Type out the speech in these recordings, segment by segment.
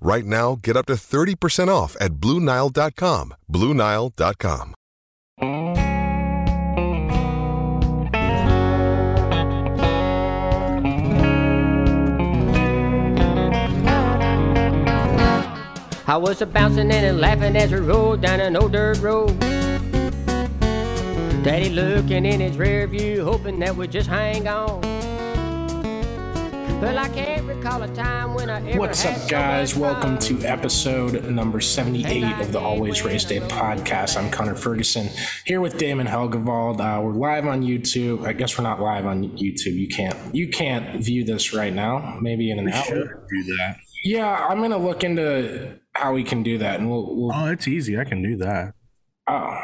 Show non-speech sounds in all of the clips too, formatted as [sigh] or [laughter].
Right now, get up to 30% off at BlueNile.com. BlueNile.com. I was a bouncing and laughing as we rolled down an old dirt road. Daddy looking in his rear view, hoping that we'd just hang on. What's up, guys? much Welcome to episode number 78 of the Always Race Day podcast. I'm Connor Ferguson here with Damon Helgevald. Uh, we're live on YouTube. I guess we're not live on YouTube. You can't you can't view this right now. Maybe in an hour. do that. Yeah, I'm gonna look into how we can do that, and we'll. we'll Oh, it's easy. I can do that. oh,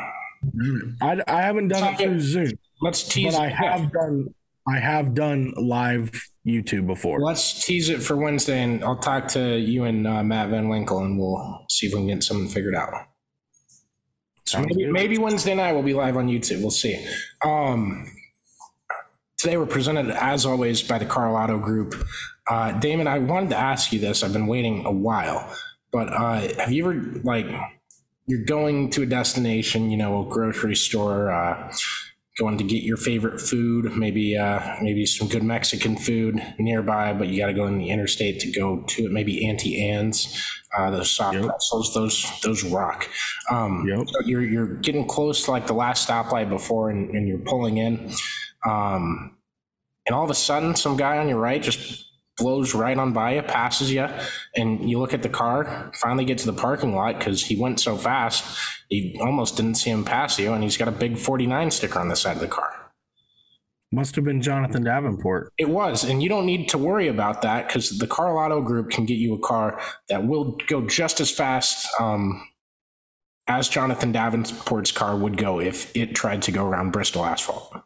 I, I haven't done it through Zoom, let's tease. but I have done I have done live YouTube before. Let's tease it for Wednesday, and I'll talk to you and uh, Matt Van Winkle, and we'll see if we can get something figured out. So maybe, maybe Wednesday night we'll be live on YouTube. We'll see. Um, today we're presented, as always, by the Karl Auto Group. Uh, Damon, I wanted to ask you this. I've been waiting a while, but uh, have you ever like you're going to a destination, you know, a grocery store, uh, going to get your favorite food, maybe uh, maybe some good Mexican food nearby, but you got to go in the interstate to go to it. Maybe Auntie Anne's, uh, those soft Yep. pretzels, those those rock. Um, Yep. so you're you're getting close to like the last stoplight before, and, and you're pulling in, um, and all of a sudden, some guy on your right just blows right on by you, passes you, and you look at the car, finally get to the parking lot because he went so fast, you almost didn't see him pass you, and he's got a big 49 sticker on the side of the car. Must have been Jonathan Davenport. It was, and you don't need to worry about that because the Karl Auto Group can get you a car that will go just as fast um, as Jonathan Davenport's car would go if it tried to go around Bristol asphalt.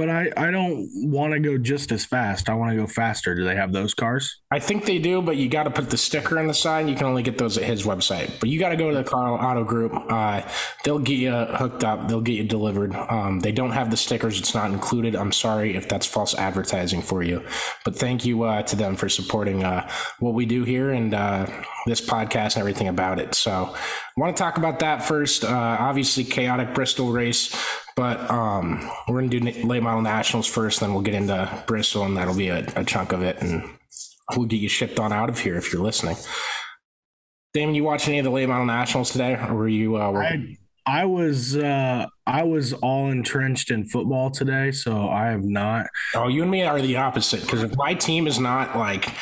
But I, I don't want to go just as fast. I want to go faster. Do they have those cars? I think they do, but you got to put the sticker on the side. You can only get those at his website. But you got to go to the Karl Auto Group. Uh, they'll get you hooked up. They'll get you delivered. Um, they don't have the stickers. It's not included. I'm sorry if that's false advertising for you. But thank you uh, to them for supporting uh, what we do here and uh, this podcast and everything about it. So I want to talk about that first. Uh, obviously, chaotic Bristol race. But um, we're going to do late model nationals first, then we'll get into Bristol, and that'll be a, a chunk of it. And we'll get you shipped on out of here if you're listening. Damon, you watch any of the late model nationals today, or were you? Uh? I I was uh I was all entrenched in football today, so I have not. oh, you and me are the opposite. Because if my team is not like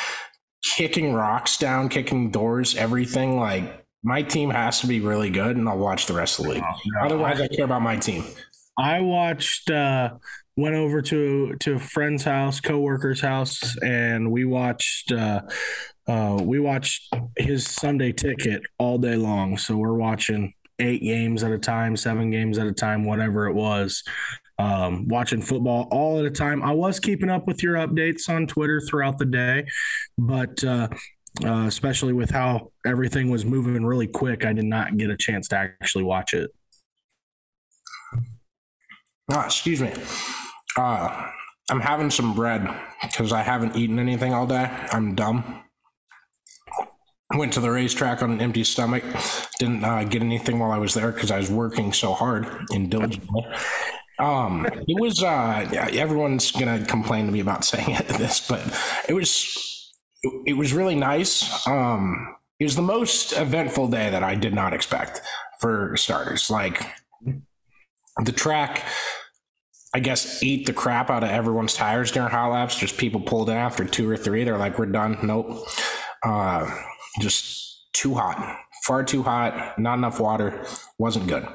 kicking rocks down, kicking doors, everything, like my team has to be really good, and I'll watch the rest of the league. Otherwise, I care about my team. I watched uh went over to to a friend's house, coworker's house, and we watched uh uh we watched his Sunday ticket all day long. So we're watching eight games at a time, seven games at a time, whatever it was. Um, watching football all at a time. I was keeping up with your updates on Twitter throughout the day, but uh, uh, especially with how everything was moving really quick, I did not get a chance to actually watch it. Ah, excuse me. Uh, I'm having some bread because I haven't eaten anything all day. I'm dumb. Went to the racetrack on an empty stomach. Didn't uh, get anything while I was there because I was working so hard and diligently. Um, it was. Uh, everyone's gonna complain to me about [laughs] saying it, this, but it was. It was really nice. Um, it was the most eventful day that I did not expect. For starters, like the track I guess eat the crap out of everyone's tires during hot laps. Just people pulled in after two or three. They're like, we're done. Nope. Uh, just too hot, far too hot, not enough water. Wasn't good.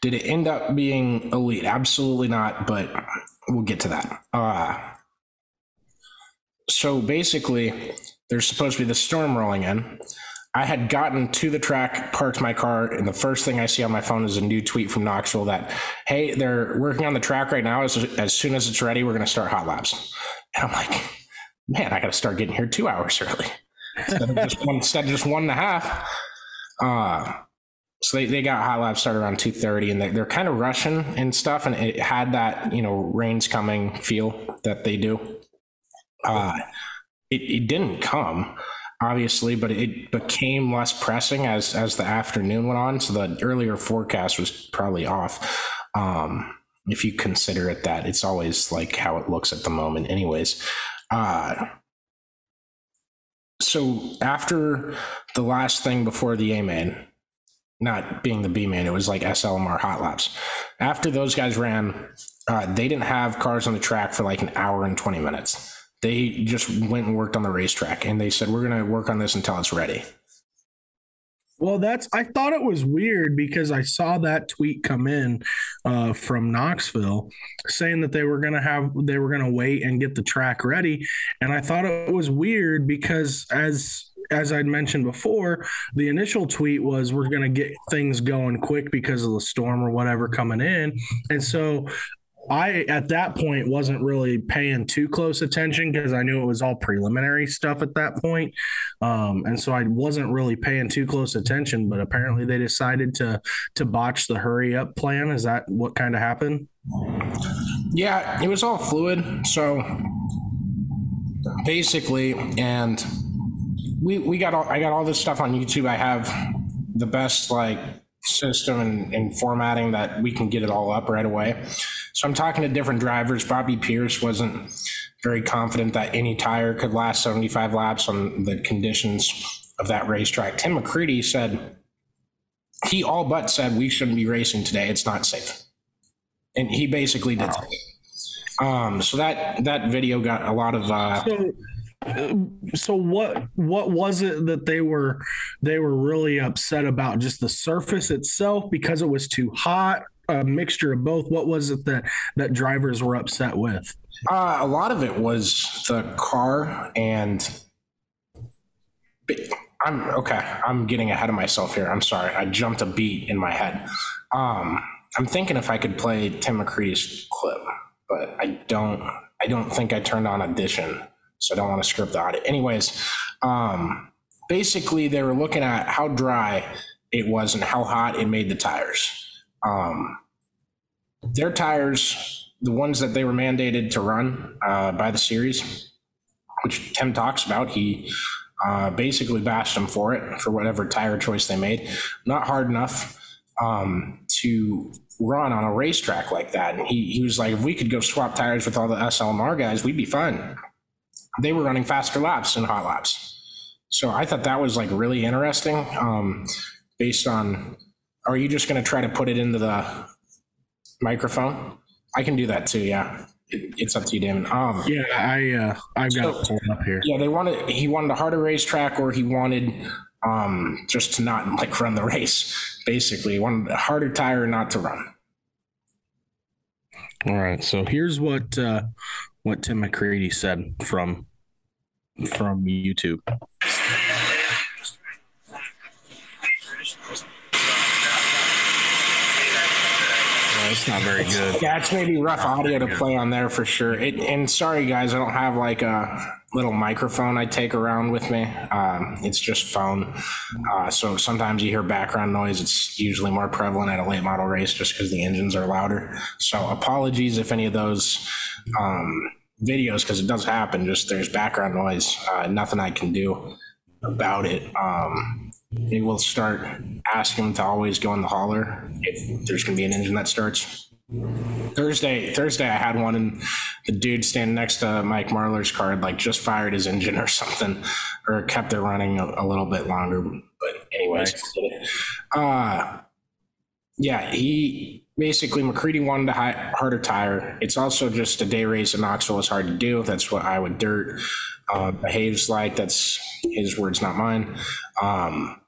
Did it end up being elite? Absolutely not, but we'll get to that. Uh, so basically, there's supposed to be the storm rolling in. I had gotten to the track, parked my car, and the first thing I see on my phone is a new tweet from Knoxville that, hey, they're working on the track right now. As, as soon as it's ready, we're going to start hot laps. And I'm like, man, I got to start getting here two hours early instead of just one, instead of just one and a half. Uh, so they, they got hot laps started around 2.30 and they, they're kind of rushing and stuff and it had that you know rains coming feel that they do uh, it, it didn't come obviously but it became less pressing as as the afternoon went on so the earlier forecast was probably off um, if you consider it that it's always like how it looks at the moment anyways uh, so after the last thing before the A man, not being the B man, it was like SLMR hot laps. After those guys ran, uh, they didn't have cars on the track for like an hour and 20 minutes. They just went and worked on the racetrack and they said, we're going to work on this until it's ready. Well, that's I thought it was weird because I saw that tweet come in uh, from Knoxville saying that they were gonna have they were gonna wait and get the track ready, and I thought it was weird because as as I'd mentioned before, the initial tweet was we're going to get things going quick because of the storm or whatever coming in. And so I at that point wasn't really paying too close attention because I knew it was all preliminary stuff at that point. Um, and so I wasn't really paying too close attention, but apparently they decided to to botch the hurry up plan. Is that what kind of happened? Yeah, it was all fluid. So basically, and we we got all I got all this stuff on YouTube. I have the best like system and, and formatting that we can get it all up right away. So I'm talking to different drivers. Bobby Pierce wasn't very confident that any tire could last 75 laps on the conditions of that racetrack. Tim McCreadie said he all but said we shouldn't be racing today. It's not safe, and he basically did. Wow. Um, so that that video got a lot of. Uh, so, so what what was it that they were they were really upset about? Just the surface itself because it was too hot? A mixture of both? What was it that that drivers were upset with? Uh, a lot of it was the car and i'm okay i'm getting ahead of myself here. I'm sorry. I jumped a beat in my head. Um, i'm thinking if i could play tim mccree's clip but i don't i don't think i turned on audition so I don't want to script the audit. Anyways, um, basically they were looking at how dry it was and how hot it made the tires. Um, their tires, the ones that they were mandated to run uh, by the series, which Tim talks about, he uh, basically bashed them for it for whatever tire choice they made. Not hard enough um, to run on a racetrack like that. And he, he was like, if we could go swap tires with all the SLMR guys, we'd be fine they were running faster laps in hot laps. So I thought that was like really interesting. Um, based on, are you just going to try to put it into the microphone? I can do that too. Yeah, it, it's up to you, Damon. Um, yeah, I uh, I've got so, it up here. Yeah, they wanted he wanted a harder racetrack, or he wanted um, just to not like run the race. Basically, he wanted a harder tire not to run. All right, so here's what uh, what Tim McCreadie said from from YouTube. it's not very good. Yeah, it's maybe rough audio to play on there for sure. It, and sorry, guys, I don't have like a little microphone I take around with me. Um, it's just phone. Uh, so sometimes you hear background noise. It's usually more prevalent at a late model race just because the engines are louder. So apologies if any of those um, videos because it does happen. Just there's background noise. Uh, nothing I can do about it. Um, will start asking them to always go in the hauler if there's going to be an engine that starts. Thursday, Thursday, I had one, and the dude standing next to Mike Marlar's car like just fired his engine or something, or kept it running a, a little bit longer. But anyways, nice. uh, yeah, he basically McCreadie wanted a high, harder tire. It's also just a day race in Knoxville is hard to do. That's what Iowa Dirt uh, behaves like. That's his words, not mine. Um,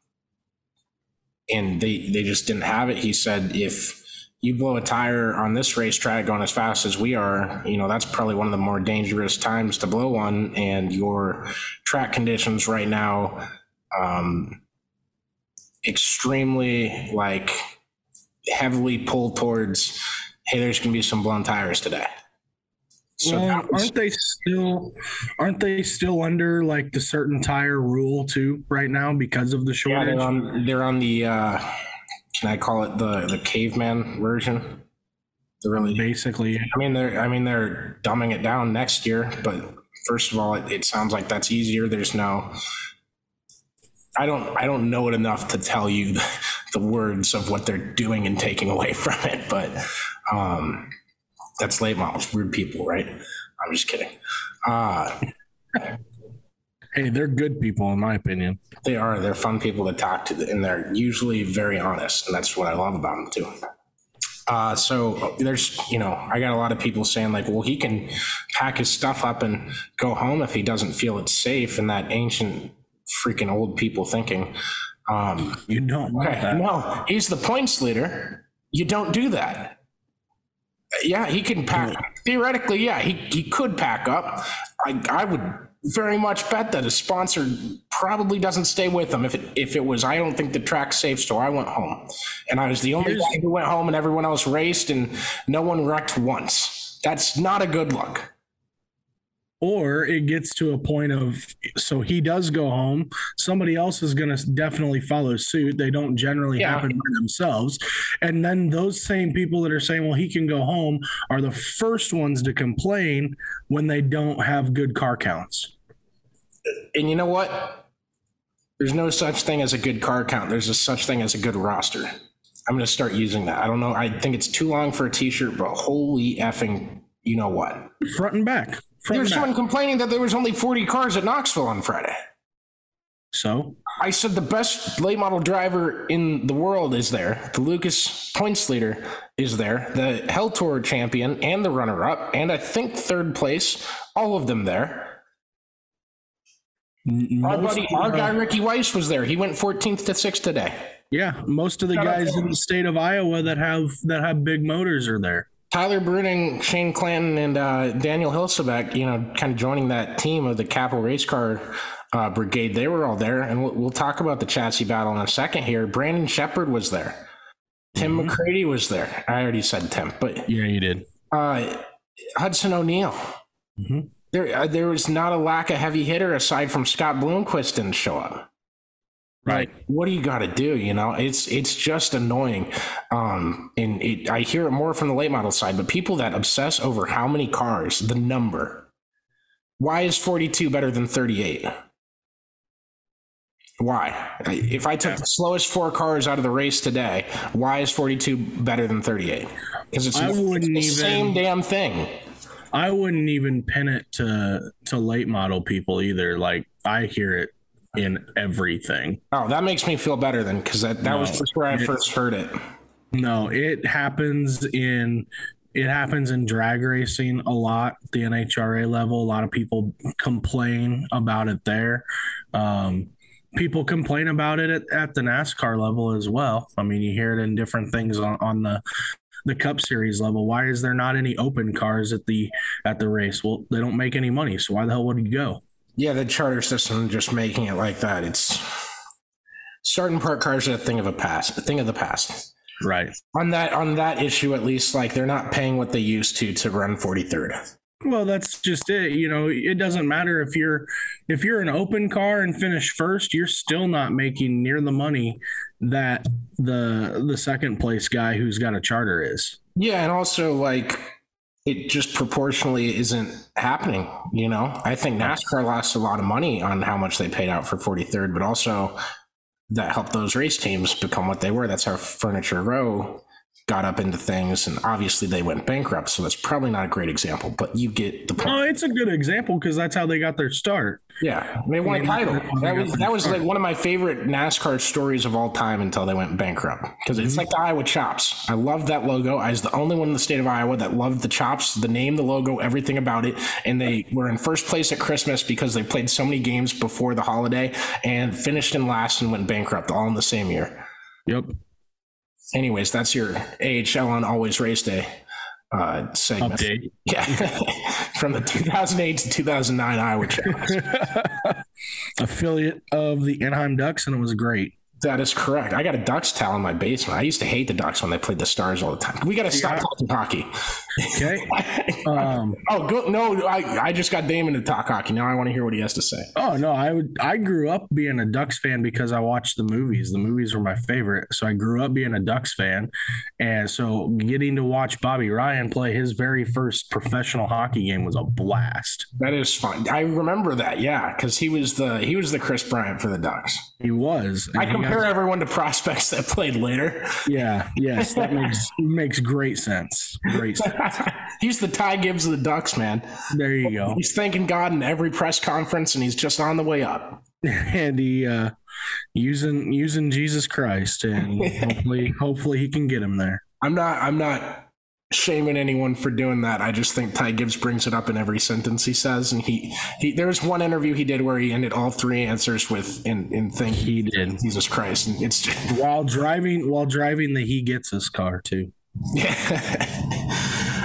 and they they just didn't have it. He said if you blow a tire on this racetrack going as fast as we are, you know, that's probably one of the more dangerous times to blow one. And your track conditions right now, um, extremely like heavily pulled towards, hey, there's going to be some blown tires today. So well, was, aren't they still aren't they still under like the certain tire rule too right now because of the shortage? Yeah, they're on, they're on the uh, can I call it the the caveman version? They're really basically. I mean, they're I mean they're dumbing it down next year, but first of all, it, it sounds like that's easier. There's no. I don't I don't know it enough to tell you the, [laughs] the words of what they're doing and taking away [laughs] from it, but um, that's late models, weird people, right? I'm just kidding. Uh, Hey, they're good people, in my opinion. They are. They're fun people to talk to, and they're usually very honest, and that's what I love about them too. Uh, so there's, you know, I got a lot of people saying like, well, he can pack his stuff up and go home if he doesn't feel it's safe, and that ancient freaking old people thinking. Um, you don't. Okay, no, he's the points leader. You don't do that. Yeah, he can pack. Theoretically, yeah, he, he could pack up. I I would very much bet that a sponsor probably doesn't stay with them. If it, if it was, I don't think the track's safe, so I went home. And I was the only Here's, guy who went home and everyone else raced and no one wrecked once. That's not a good look. Or it gets to a point of, so he does go home. Somebody else is going to definitely follow suit. They don't generally yeah. happen by themselves. And then those same people that are saying, well, he can go home are the first ones to complain when they don't have good car counts and you know what? There's no such thing as a good car count. There's a such thing as a good roster. I'm going to start using that. I don't know. I think it's too long for a t-shirt, but holy effing, you know what? Front and back. There's someone complaining that there was only 40 cars at Knoxville on Friday. So I said the best late model driver in the world is there. The Lucas points leader is there. The Hell Tour champion and the runner up, and I think third place, all of them there. Our buddy, our uh, guy Ricky Weiss was there. He went 14th to 6th today. Yeah, most of the guys in the state of Iowa that have that have big motors are there. Tyler Bruening, Shane Clanton, and uh, Daniel Hilsebeck, you know, kind of joining that team of the Capital Race Car uh, Brigade. They were all there, and we'll, we'll, talk about the chassis battle in a second here. Brandon Sheppard was there. Tim mm-hmm. McCreadie was there. I already said Tim, but yeah, you did. Uh, Hudson O'Neal. Mm-hmm. There, uh, there was not a lack of heavy hitter aside from Scott Bloomquist didn't show up. Right. Like, what do you got to do? You know, it's it's just annoying. Um, and it, I hear it more from the late model side, but people that obsess over how many cars, the number. Why is 42 better than 38? Why? If I took the slowest four cars out of the race today, why is 42 better than 38? Because it's, it's the even, same damn thing. I wouldn't even pin it to to late model people either. Like I hear it in everything. Oh, that makes me feel better then, because that, that no, was just where I it, first heard it. No, it happens in it happens in drag racing a lot, the NHRA level. A lot of people complain about it there. Um, people complain about it at, at, the NASCAR level as well. I mean, you hear it in different things on, on the the Cup Series level? Why is there not any open cars at the at the race? Well, they don't make any money, so why the hell would you go? Yeah, the charter system just making it like that. It's starting park cars are a thing of a past, a thing of the past. Right. On that on that issue, at least, like they're not paying what they used to to run forty third. Well, that's just it. You know, it doesn't matter if you're if you're an open car and finish first, you're still not making near the money that the the second place guy who's got a charter is. Yeah, and also like it just proportionally isn't happening, you know. I think NASCAR lost a lot of money on how much they paid out for 43rd, but also that helped those race teams become what they were. That's how Furniture Row got up into things, and obviously they went bankrupt. So that's probably not a great example, but you get the point. Oh, it's a good example because that's how they got their start. Yeah, they won a title. That was that was like one of my favorite NASCAR stories of all time until they went bankrupt. Because it's mm-hmm. like the Iowa Chops. I love that logo. I was the only one in the state of Iowa that loved the Chops, the name, the logo, everything about it. And they were in first place at Christmas because they played so many games before the holiday and finished in last and went bankrupt all in the same year. Yep. Anyways, that's your AHL on Always Race Day uh, segment. Update. Yeah, [laughs] from the 2008 to 2009 Iowa Chops. [laughs] Affiliate of the Anaheim Ducks, and it was great. That is correct. I got a Ducks towel in my basement. I used to hate the Ducks when they played the Stars all the time. We got to stop talking hockey. Okay. [laughs] Um, Oh, go, no, I, I just got Damon to talk hockey. Now I want to hear what he has to say. oh no, I would. I grew up being a Ducks fan because I watched the movies. The movies were my favorite, so I grew up being a Ducks fan, and so getting to watch Bobby Ryan play his very first professional hockey game was a blast. That is fun. I remember that, yeah, because he was the he was the Kris Bryant for the Ducks. He was. I he got- compare everyone to prospects that played later. yeah. Yes, that [laughs] makes makes great sense. Great sense. [laughs] He's the Ty Gibbs of the Ducks, man. There you go. He's thanking God in every press conference, and he's just on the way up. [laughs] and he uh using using Jesus Christ and [laughs] hopefully hopefully he can get him there. I'm not. I'm not shaming anyone for doing that. I just think Ty Gibbs brings it up in every sentence he says, and he he. There was one interview he did where he ended all three answers with "in in thank He did. Jesus Christ," and it's just, While driving while driving the he gets his car too.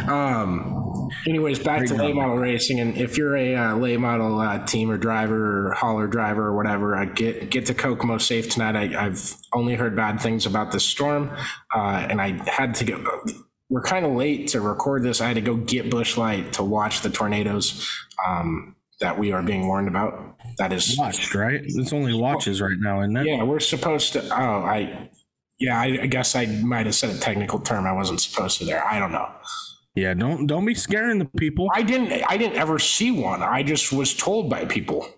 Um. Anyways, back Great to late job. model racing, and if you're a uh, late model uh, team or driver or hauler driver or whatever, I get get to Kokomo safe tonight. I, I've only heard bad things about this storm, uh, and I had to go. We're kind of late to record this. I had to go get Busch Light to watch the tornadoes um, that we are being warned about. That is Watched, right? It's only watches right now, isn't it? Yeah, we're supposed to. Oh, I. Yeah, I, I guess I might have said a technical term I wasn't supposed to there. I don't know. Yeah, don't don't be scaring the people. I didn't. I didn't ever see one. I just was told by people.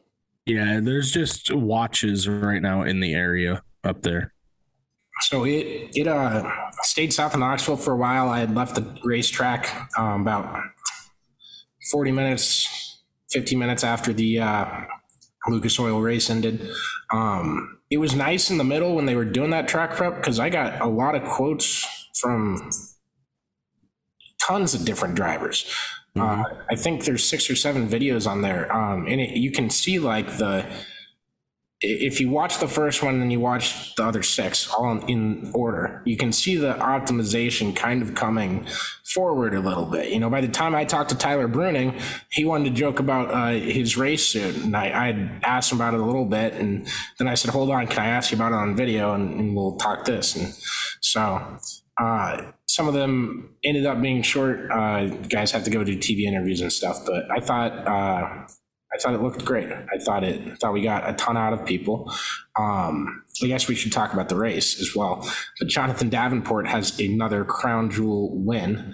Yeah, there's just watches right now in the area up there. So it it uh stayed south of Knoxville for a while. I had left the racetrack um, about forty minutes, fifty minutes after the uh, Lucas Oil race ended. Um, it was nice in the middle when they were doing that track prep because I got a lot of quotes from tons of different drivers. Uh, I think there's six or seven videos on there, um, and it, you can see like the if you watch the first one and you watch the other six all in, order, you can see the optimization kind of coming forward a little bit. You know, by the time I talked to Tyler Bruening, he wanted to joke about uh, his race suit, and I, I asked him about it a little bit, and then I said, "Hold on, can I ask you about it on video, and, and we'll talk this?" And so. Uh, some of them ended up being short. Uh, guys have to go do TV interviews and stuff, but I thought uh, I thought it looked great. I thought it. I thought we got a ton out of people. Um, I guess we should talk about the race as well. But Jonathan Davenport has another crown jewel win.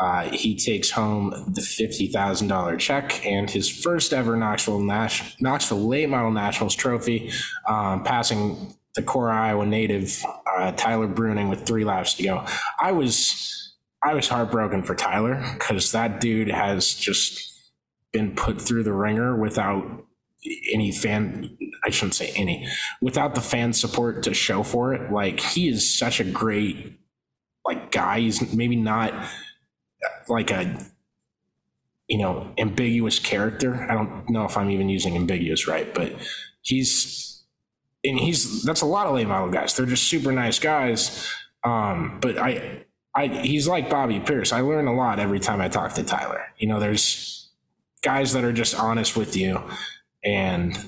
Uh, he takes home the fifty thousand dollar check and his first ever Knoxville Nash- Knoxville Late Model Nationals trophy, um, passing the core Iowa native uh, Tyler Bruening with three laps to go. I was I was heartbroken for Tyler because that dude has just been put through the ringer without any fan I shouldn't say any without the fan support to show for it. Like he is such a great like guy. He's maybe not like a you know ambiguous character. I don't know if I'm even using ambiguous right? But he's and he's that's a lot of late model guys. They're just super nice guys. Um but I I he's like Bobby Pierce. I learn a lot every time I talk to Tyler. You know there's guys that are just honest with you. And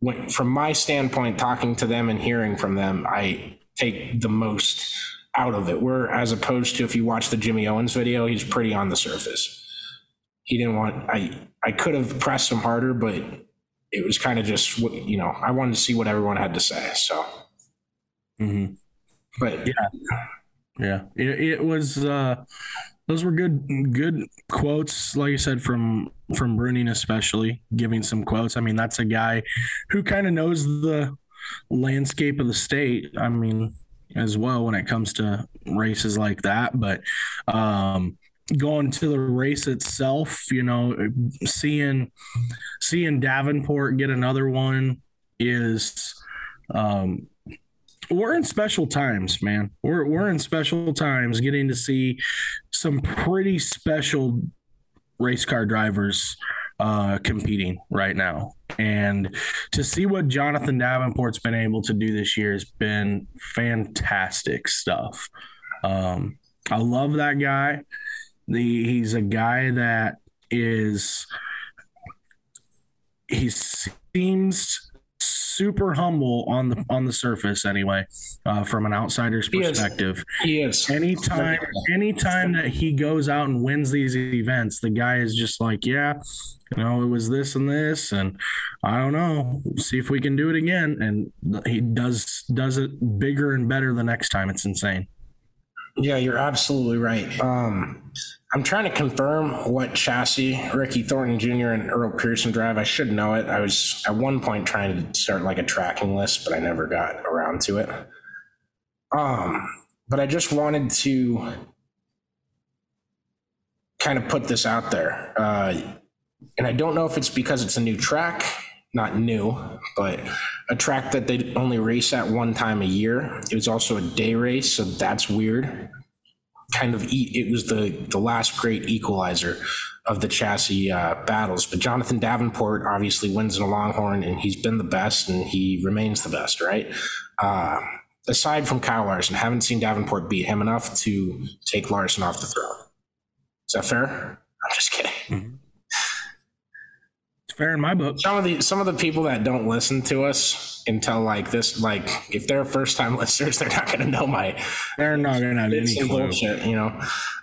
when, from my standpoint talking to them and hearing from them i take the most out of it. Where as opposed to if you watch the jimmy owens video he's pretty on the surface. He didn't want i i could have pressed him harder but it was kind of just what you know i wanted to see what everyone had to say so Mm-hmm. but Yeah, it, it was. uh Those were good, good quotes. Like you said, from from Bruening, especially giving some quotes. I mean, that's a guy who kind of knows the landscape of the state. I mean, as well when it comes to races like that. But um, going to the race itself, you know, seeing seeing Davenport get another one is um, we're in special times, man. We're we're in special times getting to see some pretty special race car drivers uh, competing right now. And to see what Jonathan Davenport's been able to do this year has been fantastic stuff. Um, I love that guy. The, he's a guy that is he seems super humble on the on the surface anyway uh, from an outsider's He is. perspective He is. anytime anytime that he goes out and wins these events the guy is just like yeah you know it was this and this and i don't know see if we can do it again and he does does it bigger and better the next time it's insane Yeah, you're absolutely right. Um, I'm trying to confirm what chassis Ricky Thornton Jr. and Earl Pearson drive. I should know it. I was at one point trying to start like a tracking list, but I never got around to it. Um, but I just wanted to kind of put this out there. Uh, and I don't know if it's because it's a new track, not new, but a track that they only race at one time a year. It was also a day race, so that's weird. Kind of, it was the the last great equalizer of the chassis uh, battles. But Jonathan Davenport obviously wins in a Longhorn, and he's been the best, and he remains the best, right? Uh, aside from Kyle Larson, haven't seen Davenport beat him enough to take Larson off the throne. Is that fair? I'm just kidding. it's fair in my book. Some of the some of the people that don't listen to us until like this like if they're first time [laughs] listeners they're not going to know my they're not gonna have any clue. bullshit you know?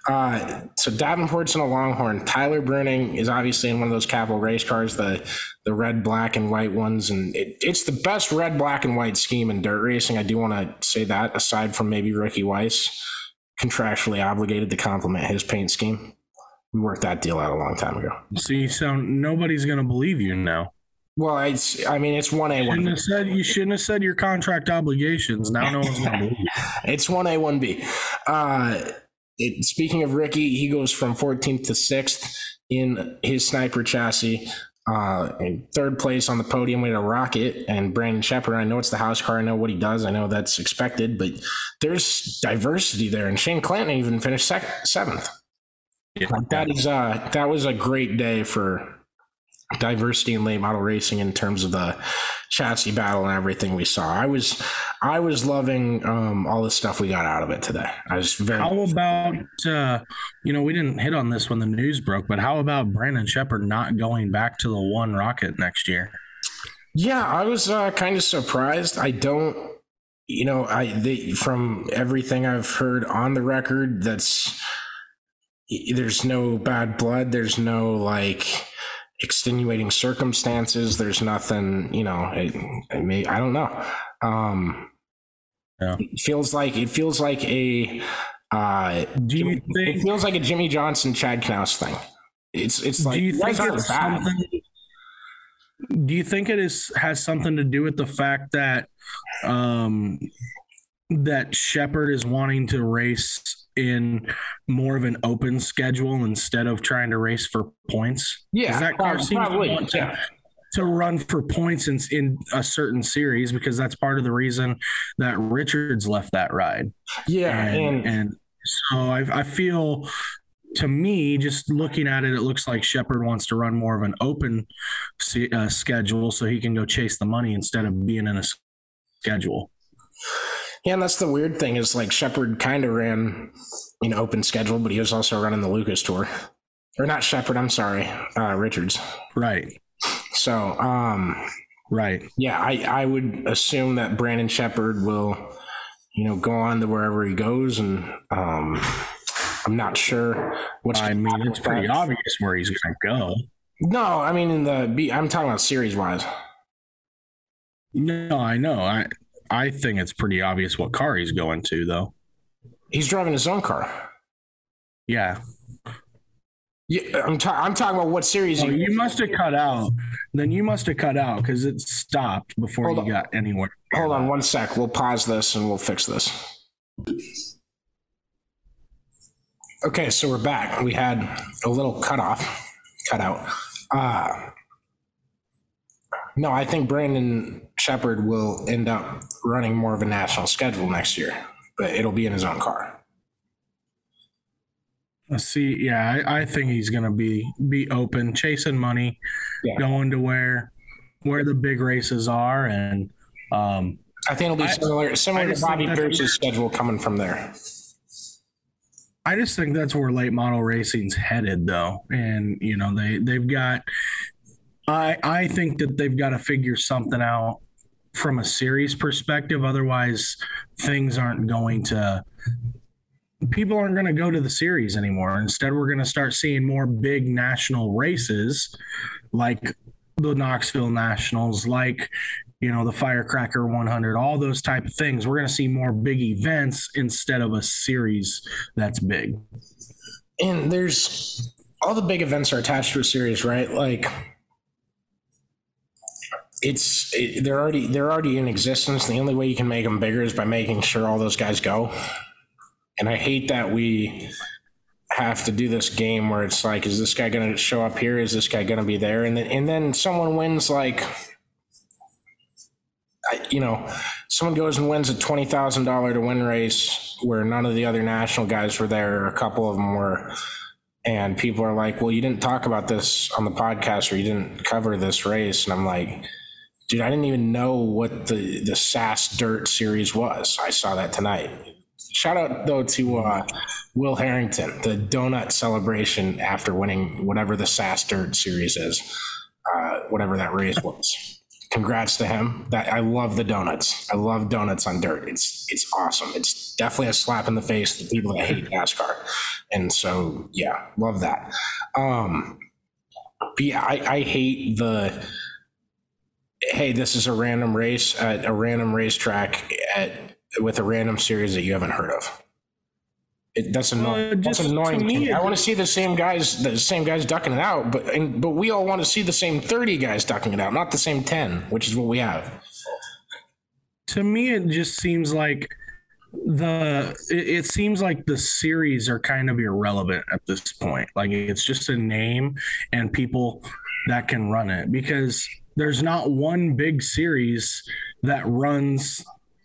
Uh so davenport's in a longhorn. Tyler bruening is obviously in one of those capital race cars the the red black and white ones and it, it's the best red black and white scheme in dirt racing. I do want to say that aside from maybe ricky weiss contractually obligated to compliment his paint scheme we worked that deal out a long time ago see so nobody's gonna believe you now well it's i mean it's 1a shouldn't 1 have said you shouldn't have said your contract obligations now no one's gonna believe you [laughs] It's one A, one B. Uh, it, speaking of Ricky, he goes from 14th to 6th in his sniper chassis. Uh, in third place on the podium with a rocket and Brandon Sheppard. I know it's the house car. I know what he does. I know that's expected, but there's diversity there. And Shane Clanton even finished sec- seventh. Like, that is uh that was a great day for diversity in late model racing in terms of the chassis battle and everything we saw. I was I was loving um all the stuff we got out of it today. I was very How about uh, you know we didn't hit on this when the news broke, but how about Brandon Sheppard not going back to the one rocket next year? Yeah, I was uh, kind of surprised. I don't, you know, I they, from everything I've heard on the record, that's there's no bad blood. There's no like extenuating circumstances. There's nothing, you know. I, I may I don't know. Um, Yeah. It feels like it feels like a. Uh, Do you it think? feels like a Jimmie Johnson Chad Knaus thing. It's it's like do you think it's bad. something? Do you think it is has something to do with the fact that um, that Sheppard is wanting to race in more of an open schedule instead of trying to race for points? Yeah, that car prob- seems to probably. to- Yeah. to run for points in, in a certain series because that's part of the reason that Richards left that ride. Yeah, and, and, and so I, I feel to me, just looking at it, it looks like Sheppard wants to run more of an open uh, schedule so he can go chase the money instead of being in a schedule. Yeah, and that's the weird thing is like Sheppard kind of ran an open schedule, but he was also running the Lucas tour, or not Sheppard. I'm sorry, uh, Richards. Right. So, um, Right. yeah, I I would assume that Brandon Sheppard will, you know, go on to wherever he goes, and um, I'm not sure what's. I mean, it's pretty that. obvious where he's going to go. No, I mean in the B. I'm talking about series wise. No, I know. I I think it's pretty obvious what car he's going to, though. He's driving his own car. Yeah. Yeah, I'm, ta- I'm talking about what series. Oh, you must have cut out. Then you must have cut out because it stopped before Hold you on. got anywhere. Hold on one sec. We'll pause this and we'll fix this. Okay, so we're back. We had a little cutoff, cutout. Uh, no, I think Brandon Sheppard will end up running more of a national schedule next year, but it'll be in his own car. Let's see. Yeah, I, I think he's gonna be be open, chasing money, Yeah. going to where where the big races are, and um, I think it'll be I- similar, similar I to Bobby Pierce's schedule coming from there. I just think that's where late model racing's headed, though. And you know, they they've got. I I think that they've got to figure something out from a series perspective. Otherwise, things aren't going to. People aren't going to go to the series anymore. Instead, we're going to start seeing more big national races, like the Knoxville Nationals, like you know the Firecracker 100, all those type of things. We're going to see more big events instead of a series that's big. And there's all the big events are attached to a series, right? Like it's it, they're already they're already in existence. The only way you can make them bigger is by making sure all those guys go. And I hate that we have to do this game where it's like, is this guy going to show up here? Is this guy going to be there? And then and then someone wins like. I, you know, someone goes and wins a twenty thousand dollar to win race where none of the other national guys were there. A couple of them were, and people are like, "Well, you didn't talk about this on the podcast, or you didn't cover this race." And I'm like, "Dude, I didn't even know what the the SAS Dirt series was. I saw that tonight." Shout out though to uh, Will Harrington, the donut celebration after winning whatever the SAS Dirt series is, uh, whatever that race was congrats to him. That I love the donuts. I love donuts on dirt. It's it's awesome. It's definitely a slap in the face to people that hate NASCAR. And so yeah, love that. Um yeah, I, I hate the hey, this is a random race at a random racetrack at with a random series that you haven't heard of. It, that's annoying. Uh, that's annoying. to to me, me. I want to see the same guys, the same guys ducking it out, but and, but we all want to see the same thirty guys ducking it out, not the same ten, which is what we have. to me it just seems like the it, it seems like the series are kind of irrelevant at this point like it's just a name and people that can run it because there's not one big series that runs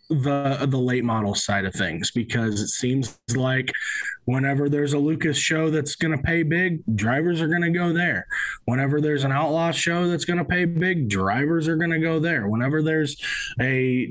the the late model side of things because it seems like whenever there's a Lucas show that's going to pay big, drivers are going to go there. Whenever there's an outlaw show that's going to pay big, drivers are going to go there. Whenever there's a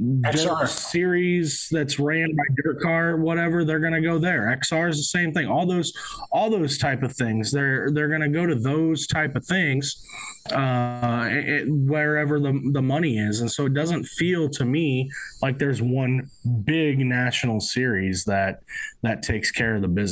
series that's ran by dirt car, whatever, they're going to go there. XR is the same thing. All those, all those type of things. They're they're going to go to those type of things uh, it, wherever the the money is, and so it doesn't feel to me like there's one big national series that that takes care of the business.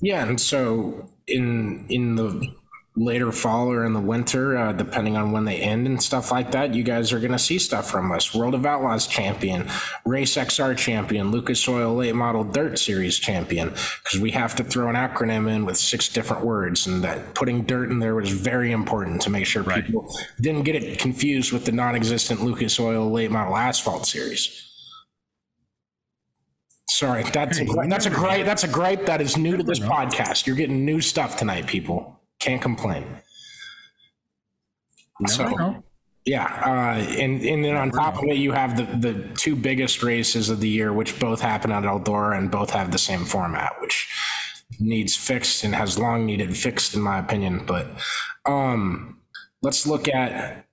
Yeah, and so in in the later fall or in the winter, uh, depending on when they end and stuff like that, you guys are going to see stuff from us. World of Outlaws champion, Race XR champion, Lucas Oil Late Model Dirt Series champion, because we have to throw an acronym in with six different words, and that putting dirt in there was very important to make sure people didn't get it confused with the non-existent Lucas Oil Late Model Asphalt Series. Sorry, that's a, that's a gripe. That's a gripe that is new to this podcast. You're getting new stuff tonight, people. Can't complain. So, yeah, uh, and and then on top of it, you have the the two biggest races of the year, which both happen at Eldora and both have the same format, which needs fixed and has long needed fixed, in my opinion. But um, let's look at.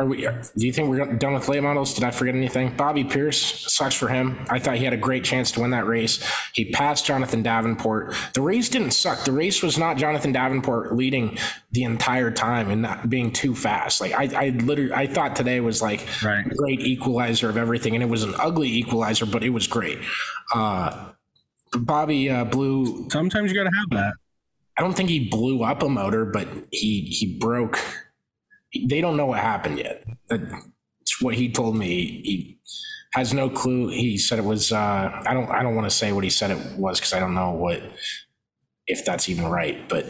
Are we? Do you think we're done with late models? Did I forget anything? Bobby Pierce sucks for him. I thought he had a great chance to win that race. He passed Jonathan Davenport. The race didn't suck. The race was not Jonathan Davenport leading the entire time and not being too fast. Like I, I literally, I thought today was like Right. a great equalizer of everything, and it was an ugly equalizer, but it was great. Uh, Bobby uh, blew Sometimes you got to have that. I don't think he blew up a motor, but he he broke. They don't know what happened yet. That's what he told me. He has no clue. He said it was. Uh, I don't. I don't want to say what he said it was because I don't know what. if that's even right. But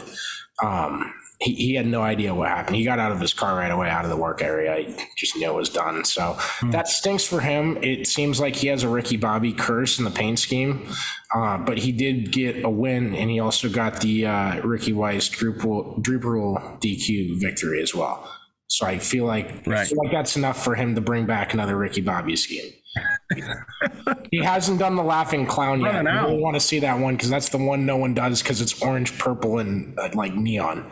um, he, he had no idea what happened. He got out of his car right away, out of the work area. He just knew it was done. So hmm. that stinks for him. It seems like he has a Ricky Bobby curse in the paint scheme, uh, but he did get a win, and he also got the uh, Ricky Weiss Drupal, Rule DQ victory as well. So I feel like right. I feel like that's enough for him to bring back another Ricky Bobby scheme. he hasn't done the laughing clown yet. I really want to see that one because that's the one no one does because it's orange, purple, and uh, like neon.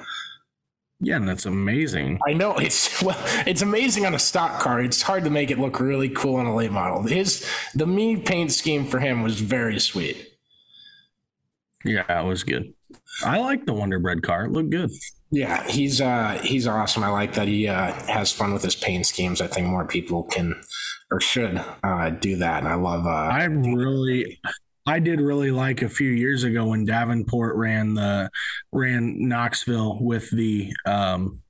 Yeah, and that's amazing. I know it's [laughs] well, it's amazing on a stock car. It's hard to make it look really cool on a late model. His the me paint scheme for him was very sweet. Yeah, it was good. I like the Wonder Bread car. It looked good. Yeah, he's uh he's awesome. I like that he uh has fun with his paint schemes. I think more people can or should uh do that. And I love uh I really I did really like a few years ago when Davenport ran the ran Knoxville with the um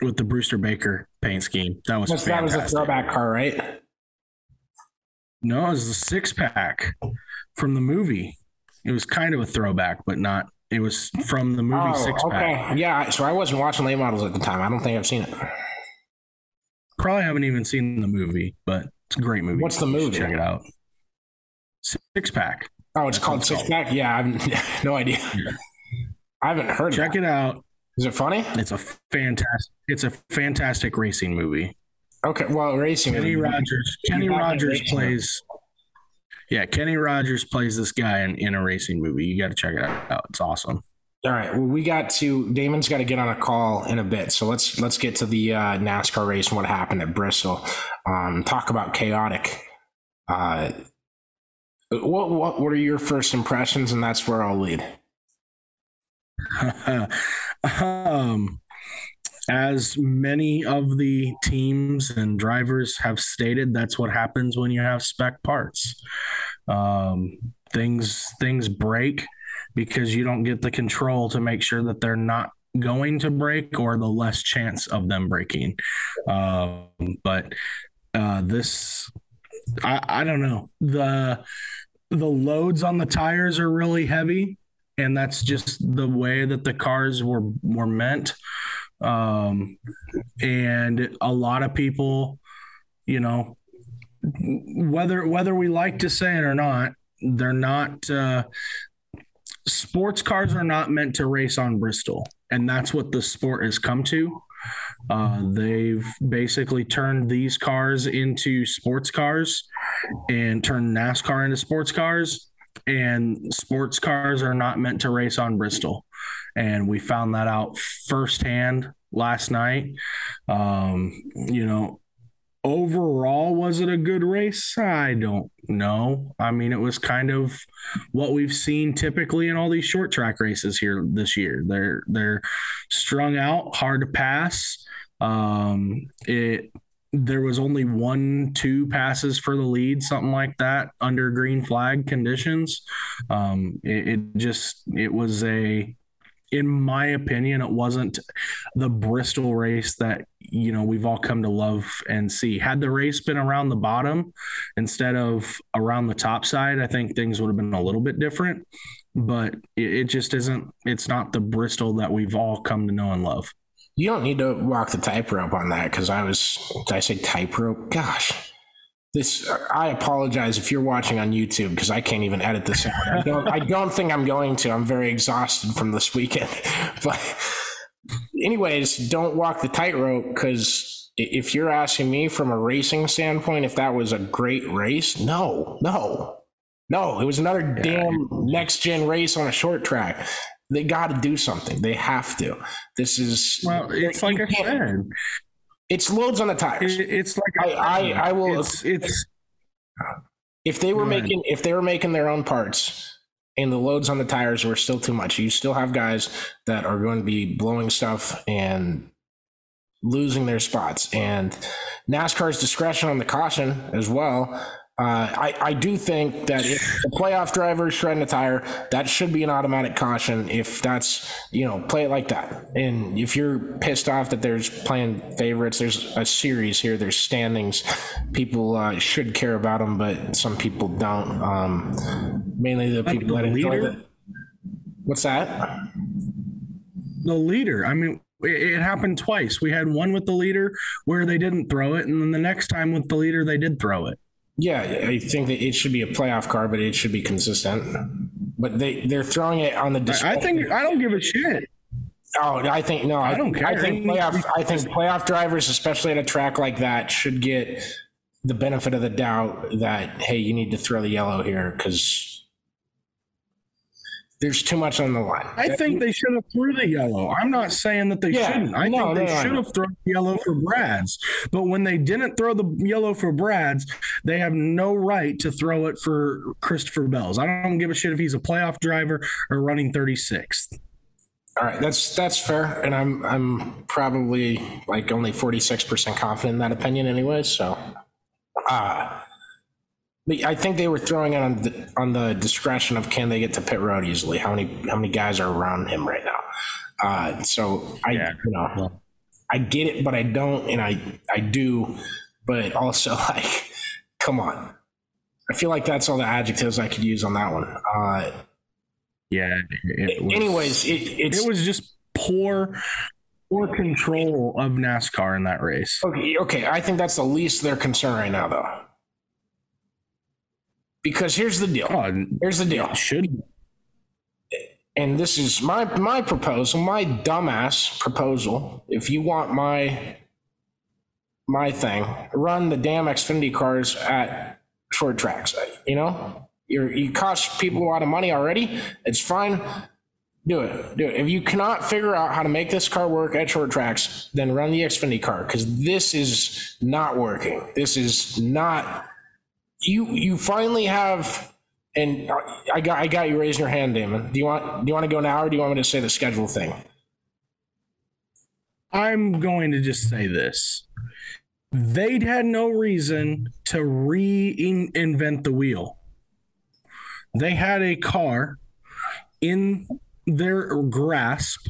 with the Brewster Baker paint scheme. That was that was a throwback car, right? No, it was the six pack from the movie. It was kind of a throwback, but not. It was from the movie oh, Six Pack. Okay, yeah. So I wasn't watching late models at the time. I don't think I've seen it. Probably haven't even seen the movie, but it's a great movie. What's the movie? Check it out. Six pack. Oh, it's That's called Six Pack. Yeah, I've [laughs] no idea. Yeah. I haven't heard. It. Check it out. Is it funny? It's a fantastic. It's a fantastic racing movie. Okay, well, racing. Kenny Rogers. Kenny Rogers plays. Yeah, Kenny Rogers plays this guy in, in a racing movie. You got to check it out. It's awesome. All right. Well, we got to Damon's got to get on a call in a bit, so let's let's get to the uh, NASCAR race and what happened at Bristol. Um, talk about chaotic. Uh, what what what are your first impressions? And that's where I'll lead. [laughs] um, as many of the teams and drivers have stated, that's what happens when you have spec parts. Um, things things break because you don't get the control to make sure that they're not going to break or the less chance of them breaking. Um, but uh, this, I, I don't know the the loads on the tires are really heavy, and that's just the way that the cars were were meant. Um, and a lot of people, you know, whether whether we like to say it or not, they're not. Uh, sports cars are not meant to race on Bristol, and that's what the sport has come to. Uh, they've basically turned these cars into sports cars and turned NASCAR into sports cars. And sports cars are not meant to race on Bristol. And we found that out firsthand last night. Um, you know, overall, was it a good race? I don't know. I mean, it was kind of what we've seen typically in all these short track races here this year. They're they're strung out, hard to pass. Um, it there was only one, two passes for the lead, something like that, under green flag conditions. Um, it, it just it was a in my opinion, it wasn't the Bristol race that you know we've all come to love and see. Had the race been around the bottom instead of around the top side, I think things would have been a little bit different. But it, it just isn't. It's not the Bristol that we've all come to know and love. You don't need to walk the tightrope on that because I was. Did I say tightrope? Gosh, this. I apologize if you're watching on YouTube because I can't even edit this. Out. I don't. I don't think I'm going to. I'm very exhausted from this weekend. [laughs] But, anyways, don't walk the tightrope because if you're asking me from a racing standpoint, if that was a great race, no, no, no, it was another damn next gen race on a short track. They got to do something. They have to. This is well. It's like I said. It's loads on the tires. it's like I, I, I will. It's, it's if they were making if they were making their own parts and the loads on the tires were still too much. You still have guys that are going to be blowing stuff and losing their spots. And NASCAR's discretion on the caution as well uh, I, I do think that if the playoff driver is shredding a tire, that should be an automatic caution if that's, you know, play it like that. And if you're pissed off that there's playing favorites, there's a series here, there's standings. People uh, should care about them, but some people don't. Um, mainly the people that enjoy it. What's that? The leader. I mean, it happened twice. We had one with the leader where they didn't throw it, and then the next time with the leader they did throw it. Yeah, I think that it should be a playoff car, but it should be consistent. But they they're throwing it on the. Display. I think I don't give a shit. Oh, I think no. I, don't care. I think playoff. I think playoff drivers, especially at a track like that, should get the benefit of the doubt that hey, you need to throw the yellow here because there's too much on the line. I think they should have threw the yellow. I'm not saying that they Yeah, shouldn't. I no, think they no, should no. have thrown the yellow for Brad's. But when they didn't throw the yellow for Brad's, they have no right to throw it for Christopher Bell's. I don't give a shit if he's a playoff driver or running 36th. All right, that's that's fair, and I'm I'm probably like only 46 percent confident in that opinion, anyway. So, uh I think they were throwing it on the, on the discretion of can they get to pit road easily? How many how many guys are around him right now? Uh, so I Yeah. you know I get it, but I don't, and I I do, but also [laughs] like, come on. I feel like that's all the adjectives I could use on that one. Uh, Yeah. It was, anyways, it, it's it was just poor, poor control of NASCAR in that race. Okay, okay. I think that's the least of their concern right now, though. Because here's the deal. Oh, Here's the deal. should. And this is my my proposal, my dumbass proposal. If you want my my thing, run the damn Xfinity cars at short tracks. You know, you're you cost people a lot of money already. It's fine. Do it. Do it. If you cannot figure out how to make this car work at short tracks, then run the Xfinity car because this is not working. This is not. You you finally have, and I got I got you raising your hand, Damon. Do you want do you want to go now or do you want me to say the schedule thing? I'm going to just say this. They'd had no reason to reinvent the wheel. They had a car in their grasp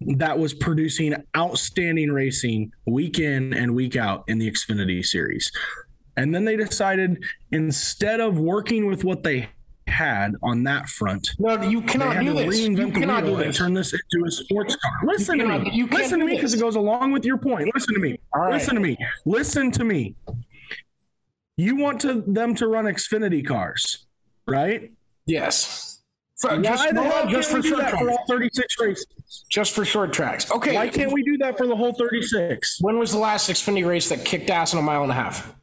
that was producing outstanding racing week in and week out in the Xfinity series. And then they decided instead of working with what they had on that front, No, you cannot do this. You reinvent the cannot wheel do and this. turn this into a sports car. Listen to cannot- me. you Listen to me because it goes along with your point. Listen to me. Right. Listen to me. Listen to me. You want to them to run Xfinity cars, right? Yes. For, Why just, the hell just for we do short that for tracks. all 36 races? Just for short tracks. Okay. Why can't we do that for the whole 36? When was the last Xfinity race that kicked ass in a mile and a half?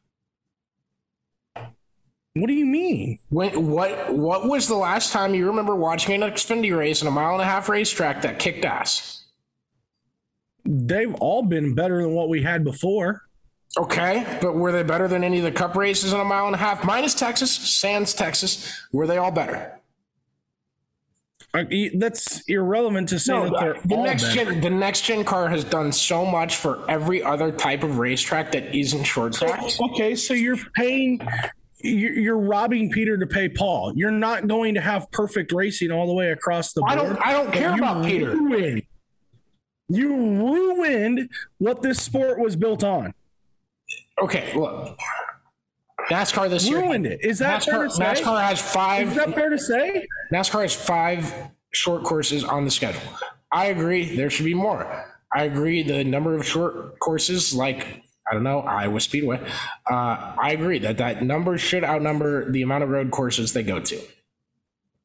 What do you mean? When what what was the last time you remember watching an Xfinity race in a mile and a half racetrack that kicked ass? They've all been better than what we had before. Okay, but were they better than any of the Cup races in a mile and a half? Minus Texas, Sands, Texas. Were they all better? E- That's irrelevant to say No, that they're the all next better. gen the next gen car has done so much for every other type of racetrack that isn't short tracks. Okay, so you're paying, you're, you're robbing Peter to pay Paul. You're not going to have perfect racing all the way across the board. I don't I don't care You about Peter. ruined- You ruined what this sport was built on. Okay, look. NASCAR this year. Ruined it. Is that fair to say? NASCAR has five Is that fair to say? NASCAR has five short courses on the schedule. I agree there should be more. I agree the number of short courses, like I don't know Iowa Speedway. Uh, I agree that that number should outnumber the amount of road courses they go to.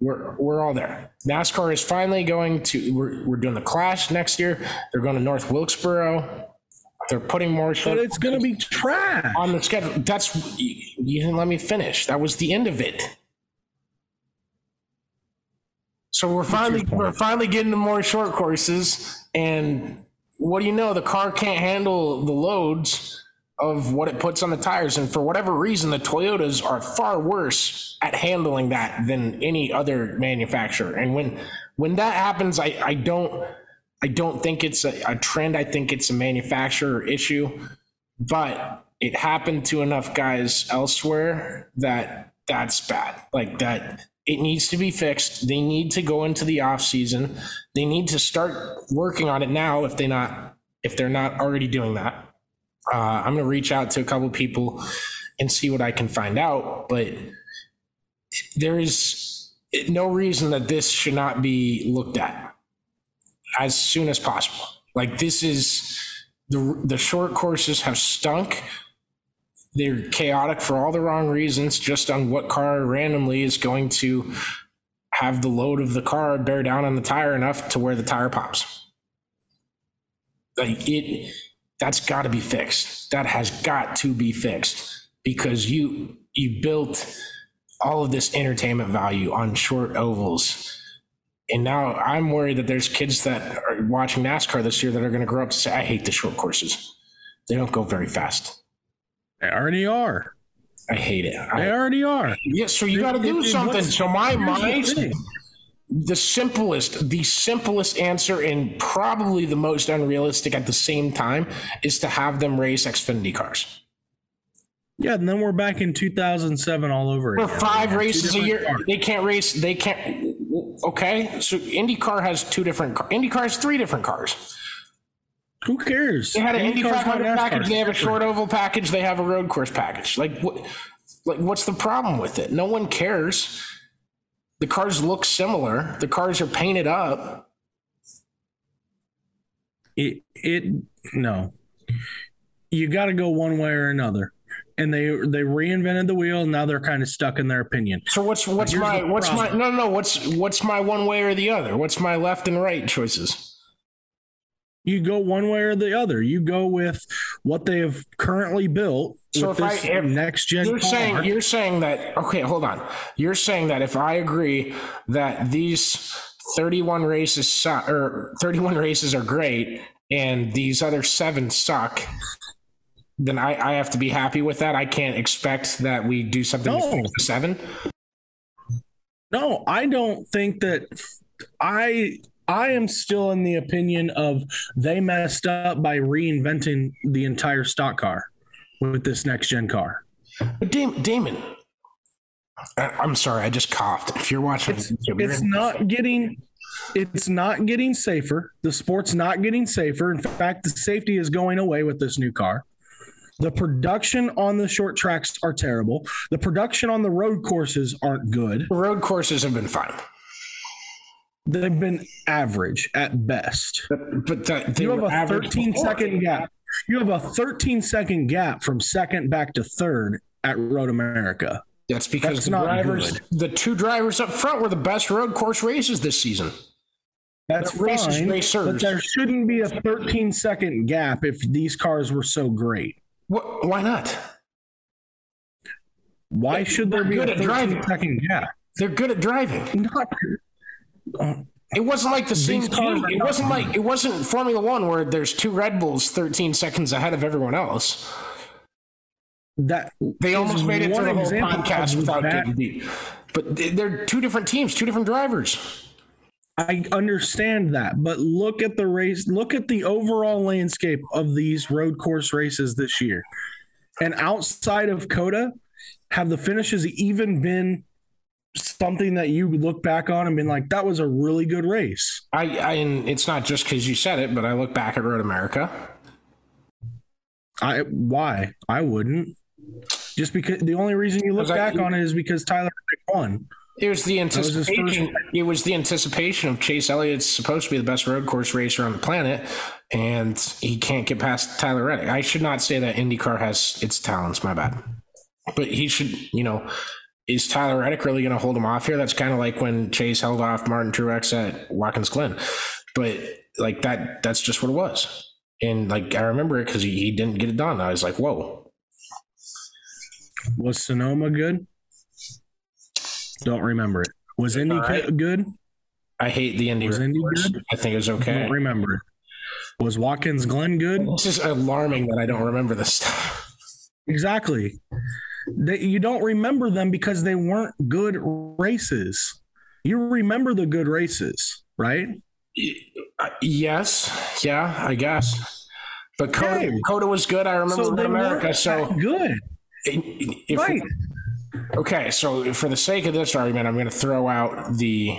We're we're all there. NASCAR is finally going to. We're we're doing the Clash next year. They're going to North Wilkesboro. They're putting more But it's going to be trash. on the schedule. That's you you didn't let me finish. That was the end of it. So we're finally we're finally getting to more short courses, and what do you know? The car can't handle the loads of what it puts on the tires, and for whatever reason, the Toyotas are far worse at handling that than any other manufacturer. And when when that happens, I I don't I don't think it's a, a trend. I think it's a manufacturer issue but it happened to enough guys elsewhere that that's bad like that it needs to be fixed they need to go into the off season they need to start working on it now if they not if they're not already doing that uh, i'm going to reach out to a couple people and see what i can find out but there is no reason that this should not be looked at as soon as possible. Like this is the the short courses have stunk. They're chaotic for all the wrong reasons, just on what car randomly is going to have the load of the car bear down on the tire enough to where the tire pops. Like it that's got to be fixed. That has got to be fixed because you you built all of this entertainment value on short ovals. And now I'm worried that there's kids that are watching NASCAR this year that are going to grow up to say, I hate the short courses. They don't go very fast. They already are. I hate it. They I, already are. yeah, so you got to do something. So my here's the mind, the simplest, the simplest answer, and probably the most unrealistic at the same time, is to have them race Xfinity cars. Yeah, and then we're back in 2007 all over For again. five We have two races a year, cars. they can't race. They can't. Okay, so IndyCar has two different. car- IndyCar has three different cars. Who cares? They had an Indy 500 NASCAR. package. They have a short oval package. They have a road course package. Like what? Like what's the problem with it? No one cares. The cars look similar. The cars are painted up. It, it no. You got to go one way or another. And they they reinvented the wheel. Now they're kind of stuck in their opinion. So what's what's Here's my what's my no no what's what's my one way or the other? What's my left and right choices? You go one way or the other. You go with what they have currently built So if I- if next gen. You're car. saying you're saying that okay, hold on. You're saying that if I agree that these 31 races or 31 races are great and these other seven suck, then I, I have to be happy with that. I can't expect that we do something No. seven. No, I don't think that I I am still in the opinion of they messed up by reinventing the entire stock car with this next gen car. But Damon, Damon I, I'm sorry, I just coughed. If you're watching, It's YouTube, you're it's gonna- not getting it's not getting safer. The sport's not getting safer. In fact, the safety is going away with this new car. The production on the short tracks are terrible. The production on the road courses aren't good. the road courses have been fine, They've been average at best. but but that You have a average 13 before. second gap. You have a 13 second gap from second back to third at Road America. That's because That's the not drivers, good. the two drivers up front, were the best road course races this season. That's That race is fine, racers. but there shouldn't be a 13 second gap if these cars were so great. What, why not? Why should there be a Good at 13 driving. second gap? They're good at driving. Not. It wasn't like the same team. It wasn't like it wasn't Formula One where there's two Red Bulls 13 seconds ahead of everyone else. that They almost made it through the whole podcast without that. getting deep. But they- they're two different teams, two different drivers. I understand that, but look at the race. Look at the overall landscape of these road course races this year. And outside of COTA, have the finishes even been something that you look back on and been like, that was a really good race? I, I and it's not just because you said it, but I look back at Road America. I why I wouldn't. Just because the only reason you look Because I- back on it is because Tyler Reddick won. It was the was anticipation. It was the anticipation of Chase Elliott's supposed to be the best road course racer on the planet, and he can't get past Tyler Reddick. I should not say that IndyCar has its talents. My bad, but he should. You know, is Tyler Reddick really going to hold him off here? That's kind of like when Chase held off Martin Truex at Watkins Glen, but like that. That's just what it was. And like I remember it because he, he didn't get it done. I was like, whoa. Was Sonoma good? Don't remember it. Was Indy right. good? I hate the Indy. Was Indy good? I think it was okay. Don't remember it. Was Watkins Glen good? This is alarming that I don't remember this stuff. Exactly. That you don't remember them because they weren't good races. You remember the good races, right? Uh, yes, yeah, I guess. But COTA, Okay. COTA was good. I remember so America. So, good, if, right? okay, so for the sake of this argument, I'm going to throw out the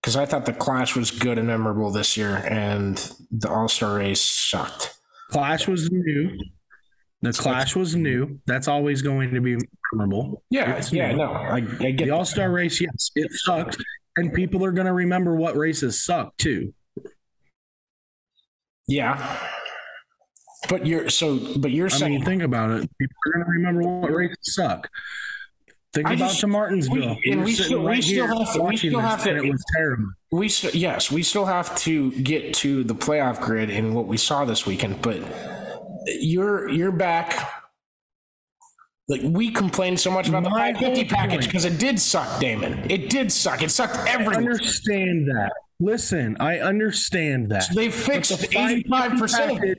because I thought the Clash was good and memorable this year, and the All Star race sucked. Clash was new. The Clash was new. That's always going to be memorable. Yeah, It's yeah, new. no, I, I get The. All Star race, yes, it sucked, and people are going to remember what races suck too. Yeah. But you're so but you're I saying mean, think about it. People are going to remember what races suck. Think I about just- to Martinsville. we- and were we sitting still- we still have to- we still this, have to- it was terrible. we st- yes, we still have to get to the playoff grid and what we saw this weekend, but you're you're back like we complained so much about the 550 package because it did suck, Damon. It did suck. It sucked I understand that. Listen, I understand that. They fixed the 85% package-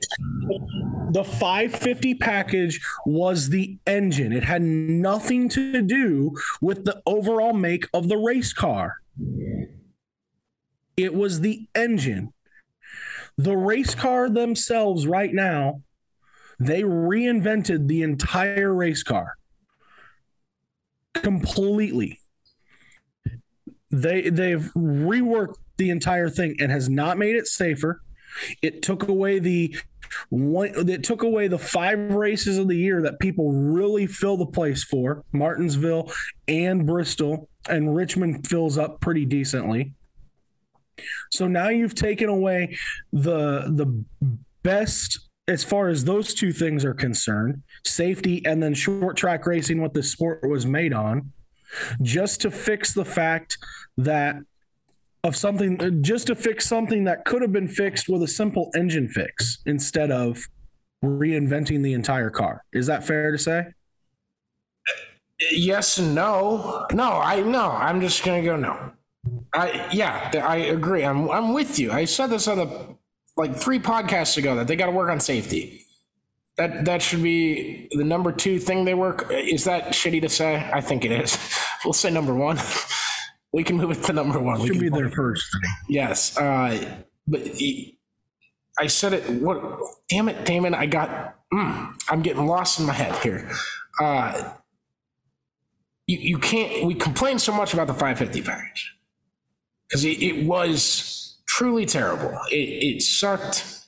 The 550 package was the engine. It had nothing to do with the overall make of the race car. It was the engine. The race car themselves, right now, they reinvented the entire race car completely. They they've reworked the entire thing and has not made it safer. It took away the one it took away the five races of the year that people really fill the place for Martinsville and Bristol, and Richmond fills up pretty decently. So now you've taken away the the best as far as those two things are concerned, safety and then short track racing what the sport was made on, just to fix the fact that of something just to fix something that could have been fixed with a simple engine fix instead of reinventing the entire car. Is that fair to say? Yes and no. No, I no. I'm just gonna go no. I yeah, I agree. I'm I'm with you. I said this on the like three podcasts ago that they got to work on safety. That that should be the number two thing they work. Is that shitty to say? I think it is. [laughs] We'll say number one. [laughs] we can move it to number one. We Should can be their first. Yes. Uh, but he- I said it. What? Damn it, Damon! I got. Mm, I'm getting lost in my head here. Uh, you, you can't. We complain so much about the 550 package because it, it was truly terrible. It, it sucked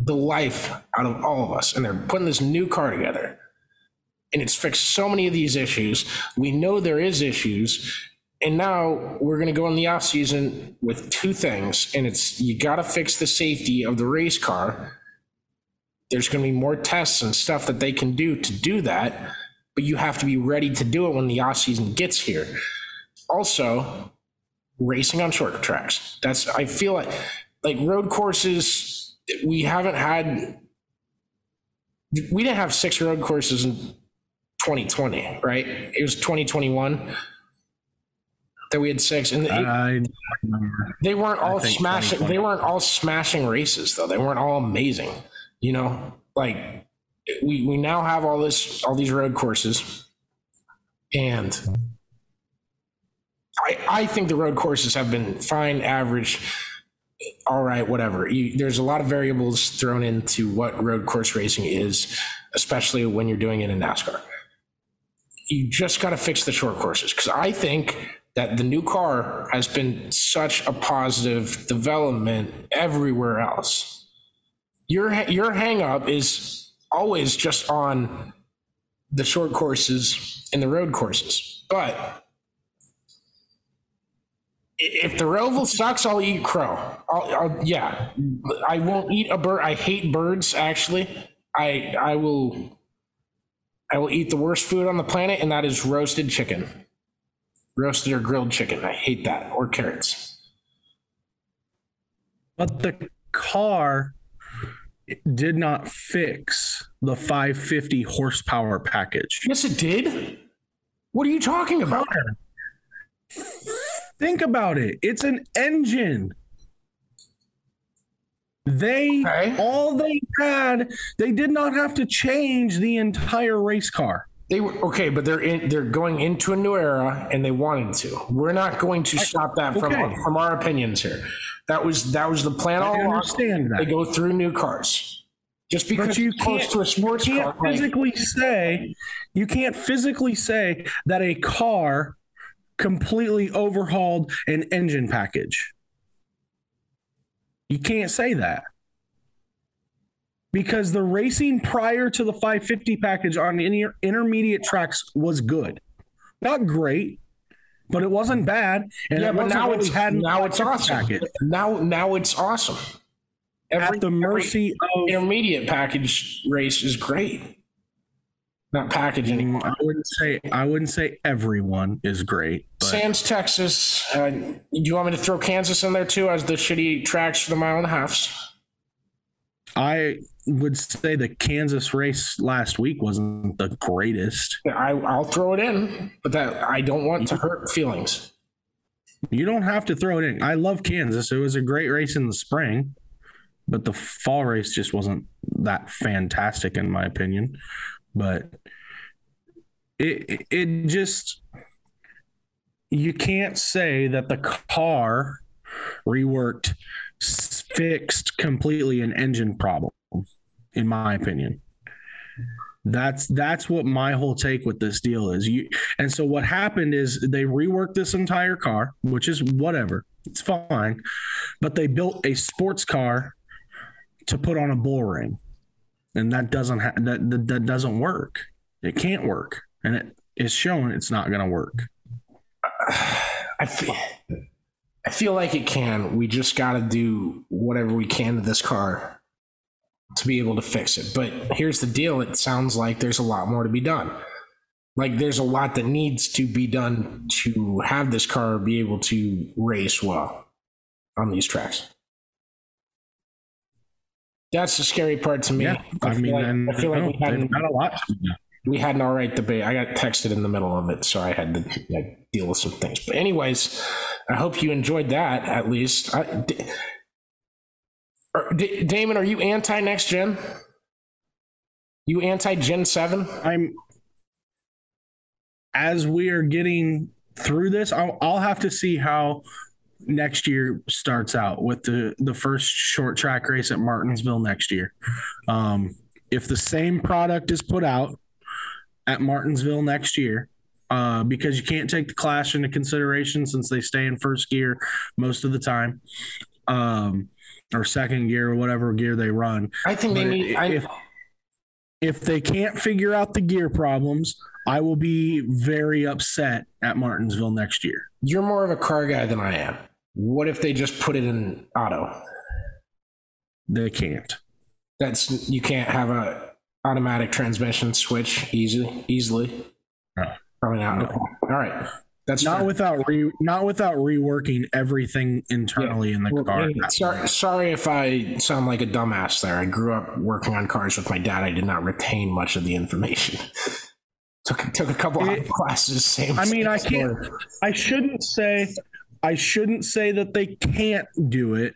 the life out of all of us, and they're putting this new car together, and it's fixed so many of these issues. We know there is issues, and now we're going to go in the off season with two things, and it's you got to fix the safety of the race car. There's going to be more tests and stuff that they can do to do that, but you have to be ready to do it when the off season gets here. Also, racing on short tracks. That's I feel like like road courses. We haven't had. We didn't have six road courses in 2020, right? It was 2021 that we had six, and I they weren't all smashing. They weren't all smashing races though. They weren't all amazing. You know, like we we now have all this all these road courses, and I I think the road courses have been fine, average, all right, whatever. You, there's a lot of variables thrown into what road course racing is, especially when you're doing it in NASCAR. You just got to fix the short courses because I think that the new car has been such a positive development everywhere else. Your your hang up is always just on the short courses and the road courses. But if the Roval sucks, I'll eat crow. I'll, I'll, yeah, I won't eat a bird. I hate birds. Actually, I I will I will eat the worst food on the planet, and that is roasted chicken, roasted or grilled chicken. I hate that or carrots. but the car did not fix the 550 horsepower package. Yes, it did. What are you talking about? Think about it. It's an engine. They Okay. all they had, they did not have to change the entire race car. They were okay, but they're in, they're going into a new era, and they wanted to. We're not going to stop that from okay. from our opinions here. That was that was the plan all I along. understand They go through new cars. Just because But you close can't, to a sports you car, can't like- physically say you can't physically say that a car completely overhauled an engine package. You can't say that. because the racing prior to the 550 package on inter- intermediate tracks was good, not great, but it wasn't bad. And yeah, but now it's had now it's awesome. package. Now now it's awesome. Every, At the mercy of intermediate package race is great. Not package anymore. I wouldn't say I wouldn't say everyone is great, but Sands, Texas. Uh, do you want me to throw Kansas in there too as the shitty tracks for the mile and a halfs? I would say the Kansas race last week wasn't the greatest. I, I'll throw it in, but that I don't want to hurt feelings. You don't have to throw it in. I love Kansas. It was a great race in the spring, but the fall race just wasn't that fantastic in my opinion. But it it- just you can't say that the car reworked fixed completely an engine problem in my opinion. That's that's what my whole take with this deal is. You and so what happened is they reworked this entire car which is whatever it's fine but they built a sports car to put on a bull ring and that doesn't ha- that, that that doesn't work it can't work and it is shown it's not going to work [sighs] I feel, I feel like it can. We just got to do whatever we can to this car to be able to fix it. But here's the deal it sounds like there's a lot more to be done. Like there's a lot that needs to be done to have this car be able to race well on these tracks. That's the scary part to me. yeah i, feel mean like, and I feel like no, we had they've got a lot we had an all right debate. I got texted in the middle of it, so I had to like, deal with some things. But anyways, I hope you enjoyed that at least. I, D- are- D- Damon, are you anti next gen? You anti Gen Seven? I'm as we are getting through this, I'll, I'll have to see how next year starts out with the the first short track race at Martinsville next year. Um, if the same product is put out at Martinsville next year, uh, because you can't take the clash into consideration since they stay in first gear most of the time, um, or second gear or whatever gear they run. I think they need. I, if if they can't figure out the gear problems, I will be very upset at Martinsville next year. you're more of a car guy than I am. What if they just put it in auto? They can't. That's you can't have a automatic transmission switch easily. Easily, No. probably not. Okay. All right, that's Not fair. without re not without reworking everything internally in the Well, car. hey, sorry, sorry if I sound like a dumbass there. I grew up working on cars with my dad. I did not retain much of the information. [laughs] took took a couple It- of classes. Same. I mean, I can't- story. I shouldn't say I shouldn't say that they can't do it.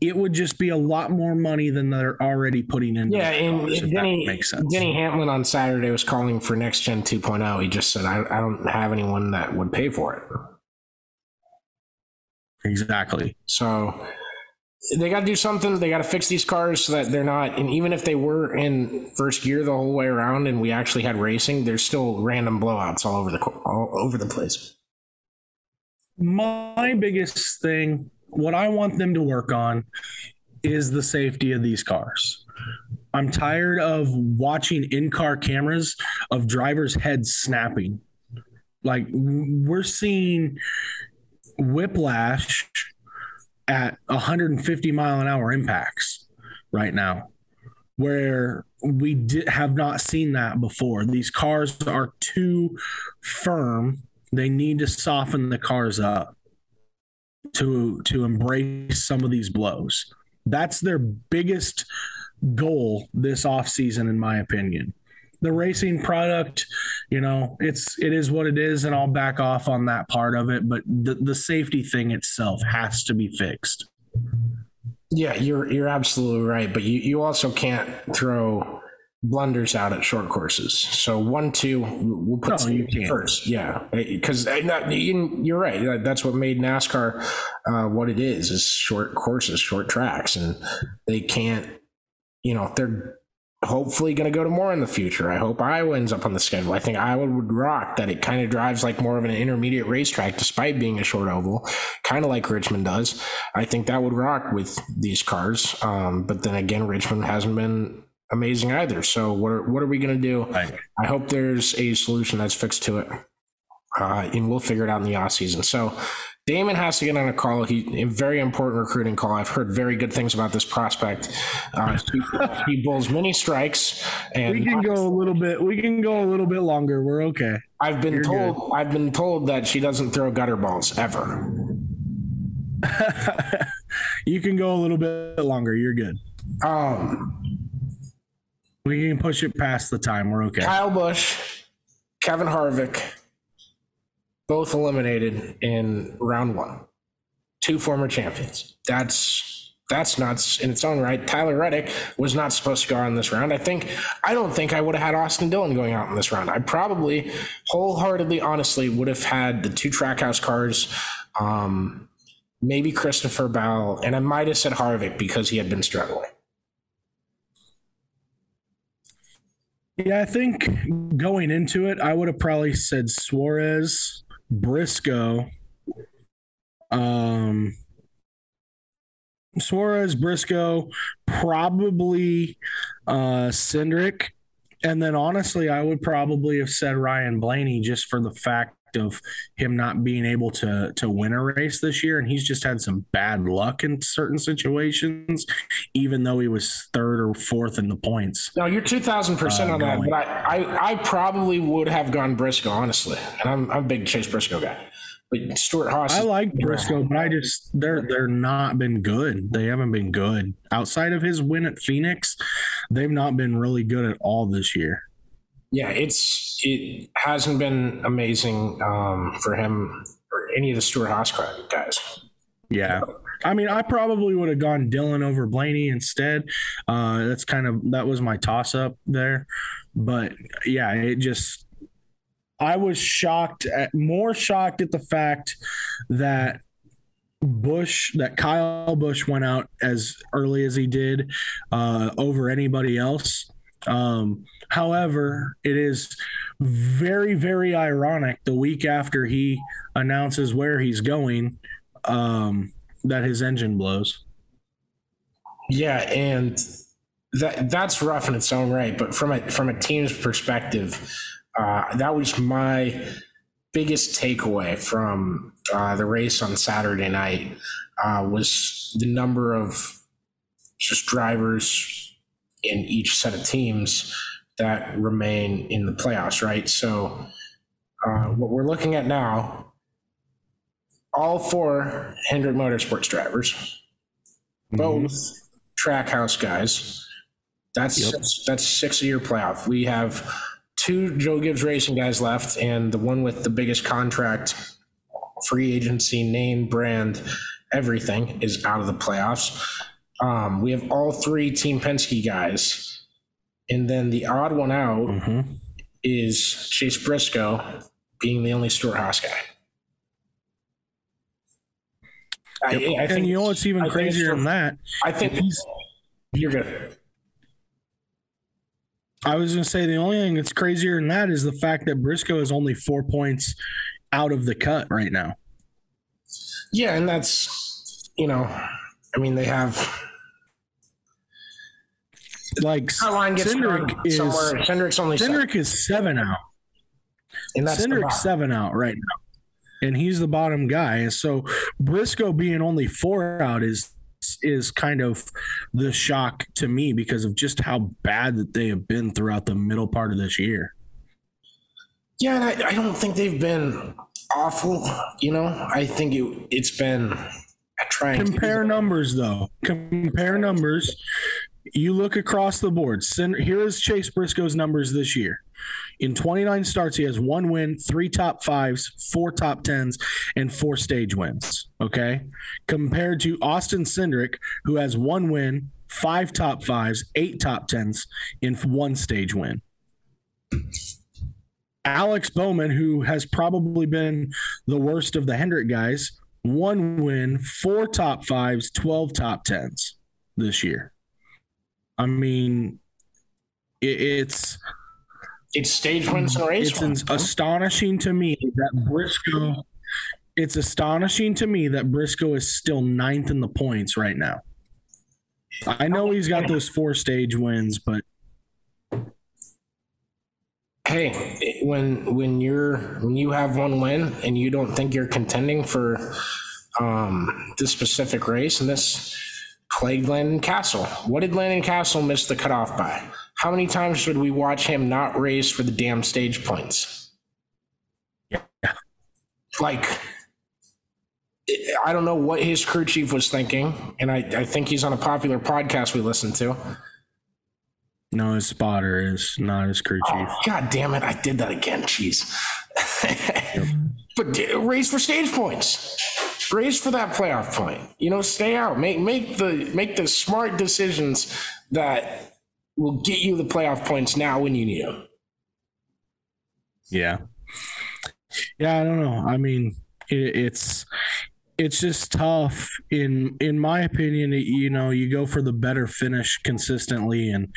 It would just be a lot more money than they're already putting in. Yeah, and cars, if that Denny, makes sense. Denny Hamlin on Saturday was calling for next gen 2.0. He just said, I, I don't have anyone that would pay for it. exactly. So they got to do something. They got to fix these cars so that they're not. And even if they were in first gear the whole way around, and we actually had racing, there's still random blowouts all over the all over the place. My biggest thing, what I want them to work on is the safety of these cars. I'm tired of watching in car cameras of drivers' heads snapping. Like we're seeing whiplash at 150 mile an hour impacts right now, where we have not seen that before. These cars are too firm they need to soften the cars up to to embrace some of these blows. That's their biggest goal this offseason in my opinion. The racing product you know it's it is what it is and i'll back off on that part of it but the, the safety thing itself has to be fixed. Yeah, you're you're absolutely right, but you, you also can't throw blunders out at short courses. So one, two, we'll put No, you first. Yeah, because you're right. That's what made NASCAR uh, what it is: is short courses, short tracks, and they can't. You know, they're hopefully going to go to more in the future. I hope Iowa ends up on the schedule. I think Iowa would rock that it kind of drives like more of an intermediate racetrack despite being a short oval, kind of like Richmond does. I think that would rock with these cars. Um, but then again, Richmond hasn't been amazing either. So what are, what are we going to do? Right. I hope there's a solution that's fixed to it, uh, and we'll figure it out in the off season. So Damon has to get on a call. He a very important recruiting call. I've heard very good things about this prospect. Uh, he, he bowls many strikes, and We can go a little bit. We can go a little bit longer. We're okay. I've been You're told I've been told that she doesn't throw gutter balls ever. [laughs] you can go a little bit longer. You're good. Um, We can push it past the time. We're okay. Kyle Busch, Kevin Harvick, both eliminated in round one. Two former champions. That's that's nuts in its own right. Tyler Reddick was not supposed to go on this round. I think I don't think I would have had Austin Dillon going out in this round. I probably wholeheartedly, honestly, would have had the two trackhouse cars, um, maybe Christopher Bell, and I might have said Harvick because he had been struggling. Yeah, I think going into it, I would have probably said Suarez, Briscoe, um, Suarez, Briscoe, probably uh, Cindric, and then honestly, I would probably have said Ryan Blaney just for the fact of him not being able to to win a race this year, and he's just had some bad luck in certain situations, even though he was third or fourth in the points. No, you're two thousand percent Uh, on that. But I, I, I probably would have gone Briscoe, honestly, and I'm, I'm a big Chase Briscoe guy. But Stewart-Haas, I like Briscoe, but I just they're they're not been good. They haven't been good outside of his win at Phoenix. They've not been really good at all this year. Yeah, it's it hasn't been amazing um, for him or any of the Stewart-Haas guys. Yeah. I mean, I probably would have gone Dillon over Blaney instead. Uh, that's kind of that was my toss up there, but yeah, it just I was shocked at more shocked at the fact that Busch that Kyle Busch went out as early as he did uh, over anybody else. Um, however, it is very very ironic the week after he announces where he's going um, that his engine blows. Yeah, and that that's rough in its own right. But from a from a team's perspective, uh, that was my biggest takeaway from uh, the race on Saturday night uh, was the number of just drivers in each set of teams that remain in the playoffs. Right, so uh, what we're looking at now, all four Hendrick Motorsports drivers, both Trackhouse guys. That's that's six a year playoff. We have two Joe Gibbs Racing guys left, and the one with the biggest contract, free agency, name, brand, everything is out of the playoffs. Um, we have all three Team Penske guys, and then the odd one out Mm-hmm. is Chase Briscoe being the only Stewart-Haas guy. I, I and think you know what's even I crazier than that? I think he's. you're good. I was going to say the only thing that's crazier than that is the fact that Briscoe is only four points out of the cut right now. Yeah, and that's you know, I mean they have Like that gets Cindric is somewhere. Cindric's only seven, Cindric is seven out. and that's Cindric's seven out right now, and he's the bottom guy. And so Briscoe being only four out is is kind of the shock to me because of just how bad that they have been throughout the middle part of this year. Yeah, and I, I don't think they've been awful. You know, I think it it's been trying Compare numbers though. Compare numbers. You look across the board. Cin- Here is Chase Briscoe's numbers this year. In 29 starts, he has one win, three top fives, four top tens, and four stage wins. Okay. Compared to Austin Cindric, who has one win, five top fives, eight top tens, in one stage win. Alex Bowman, who has probably been the worst of the Hendrick guys, one win, four top fives, 12 top tens this year. I mean, it, it's It's stage wins and race it's astonishing to me that Briscoe. It's astonishing to me that Briscoe is still ninth in the points right now. I know he's got those four stage wins, but hey, when when you're when you have one win and you don't think you're contending for um, this specific race and this plagued Landon Cassill. What did Landon Cassill miss the cutoff by? How many times would we watch him not race for the damn stage points? Yeah. Like, I don't know what his crew chief was thinking, and I, I think he's on a popular podcast we listen to. No, his spotter is not his crew oh, chief. Oh, God damn it! I did that again. Jeez. [laughs] But race for stage points. Race for that playoff point. You know, stay out. Make make the make the smart decisions that will get you the playoff points now when you need them. Yeah. Yeah, I don't know. I mean, it, it's it's just tough in in my opinion you know you go for the better finish consistently and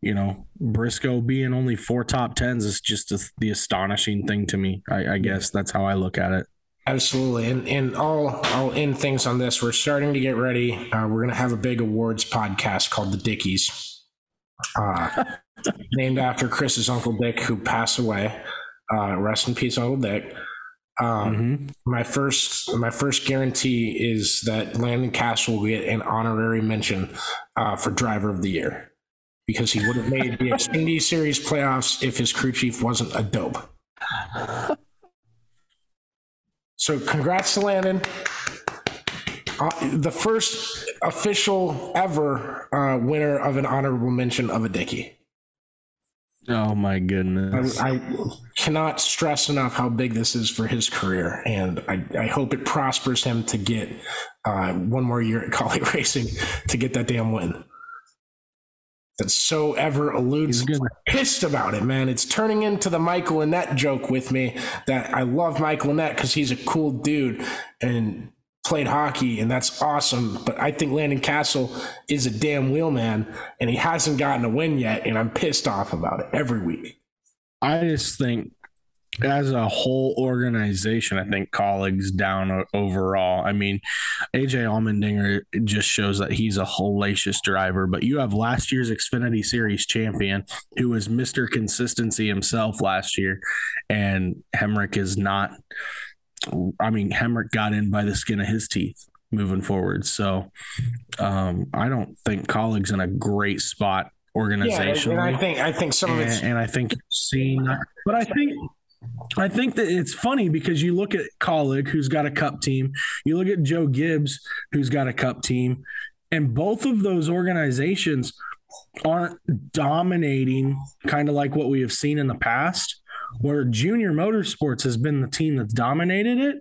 you know briscoe being only four top tens is just a, the astonishing thing to me I, I guess that's how i look at it Absolutely, and and I'll I'll end things on this. We're starting to get ready. Uh, we're gonna have a big awards podcast called the Dickies, uh, [laughs] named after Chris's uncle Dick, who passed away. Uh, rest in peace, Uncle Dick. Um, mm-hmm. My first my first guarantee is that Landon Cassill will get an honorary mention uh, for Driver of the Year because he would have made the [laughs] Xfinity Series playoffs if his crew chief wasn't a dope. [laughs] So congrats to Landon. Uh, the first official ever uh, winner of an honorable mention of a Dicky. oh my goodness I, I cannot stress enough how big this is for his career, and I, I hope it prospers him to get uh, one more year at [laughs] Kaulig Racing to get that damn win. That's so ever eludes. Pissed about it, man. It's turning into the Michael Annett joke with me that I love Michael Annett because he's a cool dude and played hockey, and that's awesome. But I think Landon Cassill is a damn wheelman, and he hasn't gotten a win yet, and I'm pissed off about it every week. I just think as a whole organization, I think Kaulig's down overall. I mean, AJ Allmendinger just shows that he's a hellacious driver, but you have last year's Xfinity Series champion who was Mr. Consistency himself last year, and Hemric is not. I mean, Hemric got in by the skin of his teeth moving forward. So um, I don't think Kaulig's in a great spot organizationally. Yeah, and I think I think some of and, it's and I think seeing that, but I think I think that it's funny because you look at Kaulig, who's got a cup team, you look at Joe Gibbs, who's got a cup team, and both of those organizations aren't dominating kind of like what we have seen in the past, where Junior Motorsports has been the team that's dominated it.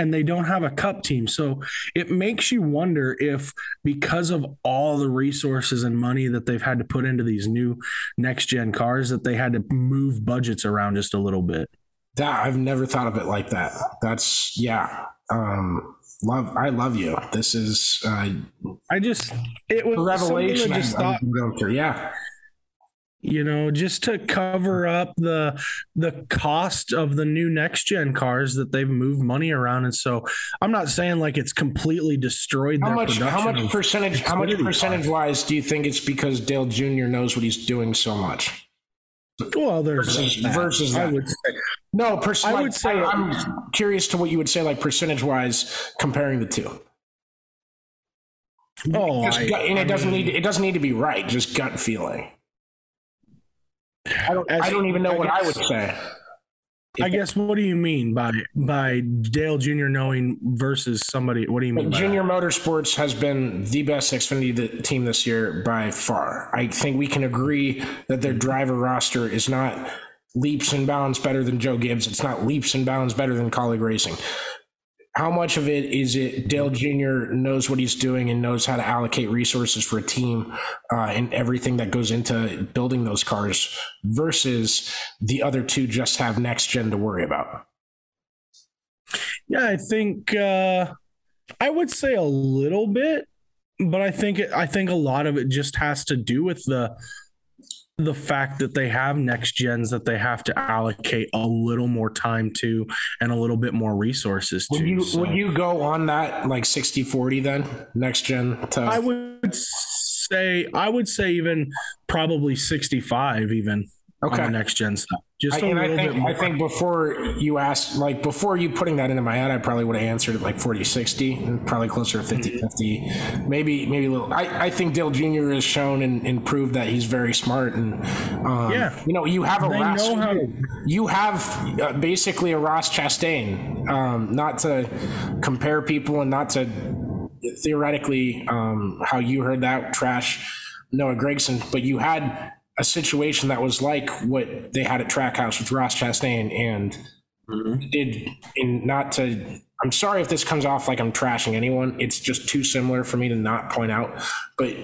And they don't have a cup team. So it makes you wonder if, because of all the resources and money that they've had to put into these new next gen cars, that they had to move budgets around just a little bit. that I've never thought of it like that. That's yeah. Um, love I love you. This is uh, I just it was a revelation. I just thought I'm going through. Yeah, you know just to cover up the the cost of the new next gen cars that they've moved money around and so i'm not saying like it's completely destroyed how much? How much percentage? How much percentage wise do you think it's because Dale Jr. knows what he's doing so much? well there's Versus, that. versus I would say no, pers- I like, would say- I, am curious to what you would say, like percentage wise, comparing the two. oh I- gut, and I it doesn't mean, need it doesn't need to be right. Just gut feeling. I don't. As- I don't even know I what I would say. I guess what do you mean by by Dale Jr. knowing versus somebody? What do you mean? By Junior? Motorsports has been the best Xfinity team this year by far. I think we can agree that their mm-hmm. driver roster is not leaps and bounds better than Joe Gibbs. It's not leaps and bounds better than Kaulig Racing. How much of it is it Dale Jr. knows what he's doing and knows how to allocate resources for a team uh, and everything that goes into building those cars versus the other two just have next gen to worry about? Yeah, I think uh, I would say a little bit, but I think it, I think a lot of it just has to do with the the fact that they have next gens that they have to allocate a little more time to and a little bit more resources to. Would you So would you go on that like 60 40 then next gen to I would say I would say even probably 65 even okay. on the next gen stuff. Just I, a little I think, bit more. I think before you asked, like before you putting that into my head, I probably would have answered it like 40 60 probably closer to 50 50. Maybe, maybe a little. I, I think Dale Jr. has shown and, and proved that he's very smart. And, um, yeah, you know, you have a they Ross, how- you have uh, basically a Ross Chastain, um, not to compare people and not to theoretically um, how you heard that trash Noah Gragson, but you had a situation that was like what they had at Trackhouse with Ross Chastain and mm-hmm. did in not to I'm sorry if this comes off like I'm trashing anyone. It's just too similar for me to not point out. But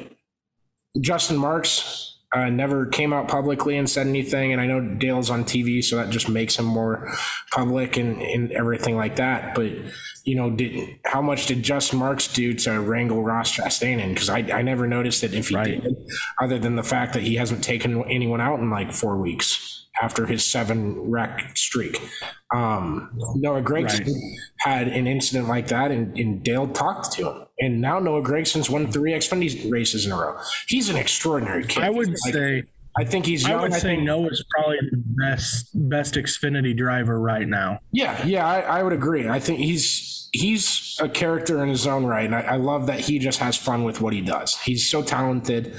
Justin Marks uh, never came out publicly and said anything. And I know Dale's on TV, so that just makes him more public and, and everything like that. But you know, did how much did Justin Marks do to wrangle Ross Chastain in? Because I, I never noticed it if he right. did, other than the fact that he hasn't taken anyone out in like four weeks after his seven wreck streak. Um, Noah Gragson right. had an incident like that, and, and, Dale talked to him. And now Noah Gragson's won three Xfinity races in a row. He's an extraordinary kid. I would like, say. I think he's. Young. I would I say think, Noah's probably the best best Xfinity driver right now. Yeah, yeah, I, I would agree. I think he's he's a character in his own right, and I, I, love that he just has fun with what he does. He's so talented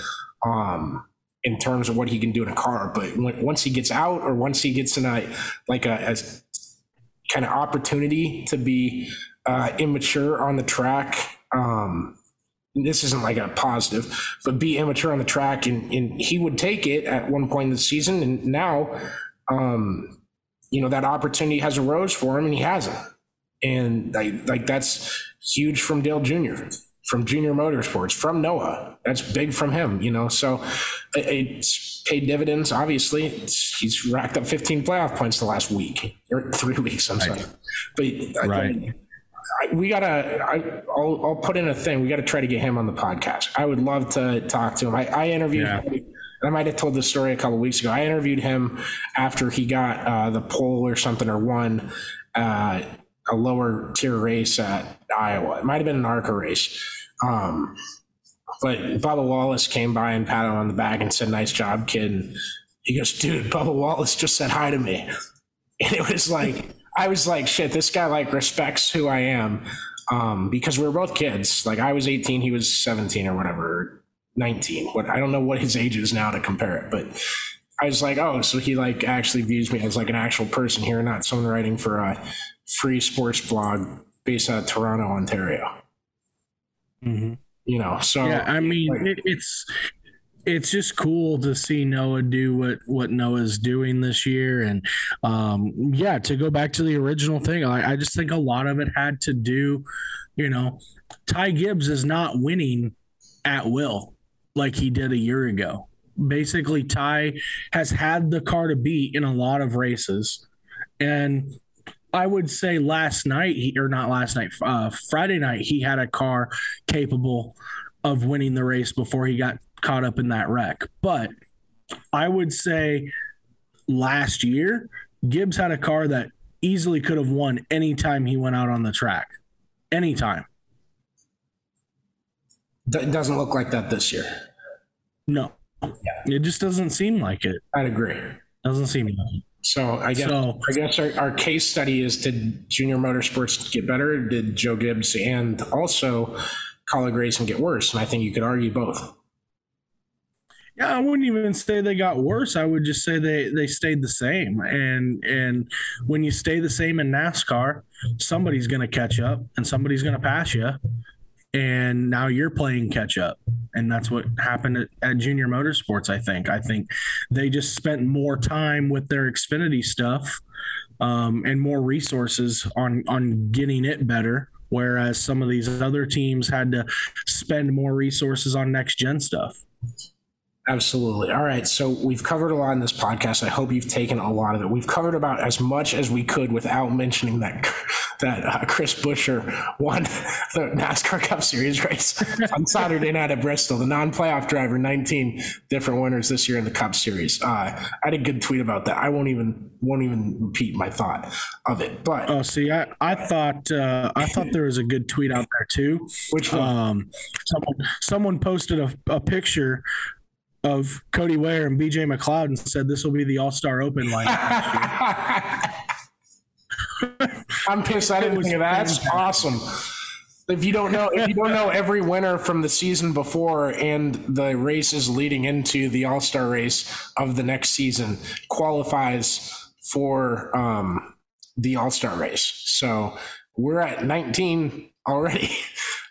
um, in terms of what he can do in a car, but when, once he gets out or once he gets in a like a, kind of opportunity to be uh, immature on the track. Um, this isn't like a positive, but be immature on the track, and, and he would take it at one point in the season, and now, um, you know, that opportunity has arose for him, and he hasn't and like like that's huge from Dale Jr. from Junior Motorsports from Noah. That's big from him, you know. So it's paid dividends. Obviously, it's, he's racked up 15 playoff points the last week or three [laughs] weeks. I'm sorry, but right. I, we gotta. I, will I'll put in a thing. We got to try to get him on the podcast. I would love to talk to him. I, I interviewed. Yeah. Him. I might have told this story a couple weeks ago. I interviewed him after he got uh, the pole or something or won. Uh, a lower tier race at Iowa. It might have been an ARCA race. Um, but Bubba Wallace came by and patted him on the back and said, "Nice job, kid." And he goes, "Dude, Bubba Wallace just said hi to me," [laughs] and it was like I was like, "Shit, this guy like respects who I am," um, because we were both kids. Like I was 18, he was 17 or whatever, 19. What I don't know what his age is now to compare it, but I was like, "Oh, so he like actually views me as like an actual person here, not someone writing for a." free sports blog based out of Toronto, Ontario. Mm-hmm. You know, so yeah, I mean, like, it, it's it's just cool to see Noah do what what Noah's doing this year, and um, yeah, to go back to the original thing, I, I just think a lot of it had to do, you know, Ty Gibbs is not winning at will like he did a year ago. Basically, Ty has had the car to beat in a lot of races, and I would say last night, he, or not last night, uh, Friday night, he had a car capable of winning the race before he got caught up in that wreck. But I would say last year, Gibbs had a car that easily could have won anytime he went out on the track. Anytime. It doesn't look like that this year. No. Yeah. It just doesn't seem like it. I'd agree. Doesn't seem like it. So I guess so, I guess our, our, case study is did Junior Motorsports get better? Did Joe Gibbs and also Kaulig Racing get worse? And I think you could argue both. Yeah, I wouldn't even say they got worse. I would just say they they stayed the same. And and when you stay the same in NASCAR, somebody's going to catch up and somebody's going to pass you and now you're playing catch up. And that's what happened at, at, junior motorsports i think. I think they just spent more time with their xfinity stuff um, and more resources on on getting it better whereas some of these other teams had to spend more resources on next gen stuff Absolutely. All right. So we've covered a lot in this podcast. I hope you've taken a lot of it. We've covered about as much as we could without mentioning that [laughs] that uh, Chris Buescher won [laughs] the NASCAR Cup Series race [laughs] on Saturday night at Bristol. The non-playoff driver, 19 different winners this year in the Cup Series. Uh, I had a good tweet about that. I won't even won't even repeat my thought of it. But oh, see, I I thought uh, I thought there was a good tweet out there too. Which one? Um, someone someone posted a, a picture of Cody Ware and BJ McLeod and said this will be the All Star Open lineup. [laughs] I'm pissed. I didn't think of that. That's awesome. If you don't know, if you don't know every winner from the season before and the races leading into the All Star race of the next season qualifies for um, the All Star race. So we're at 19 already. [laughs]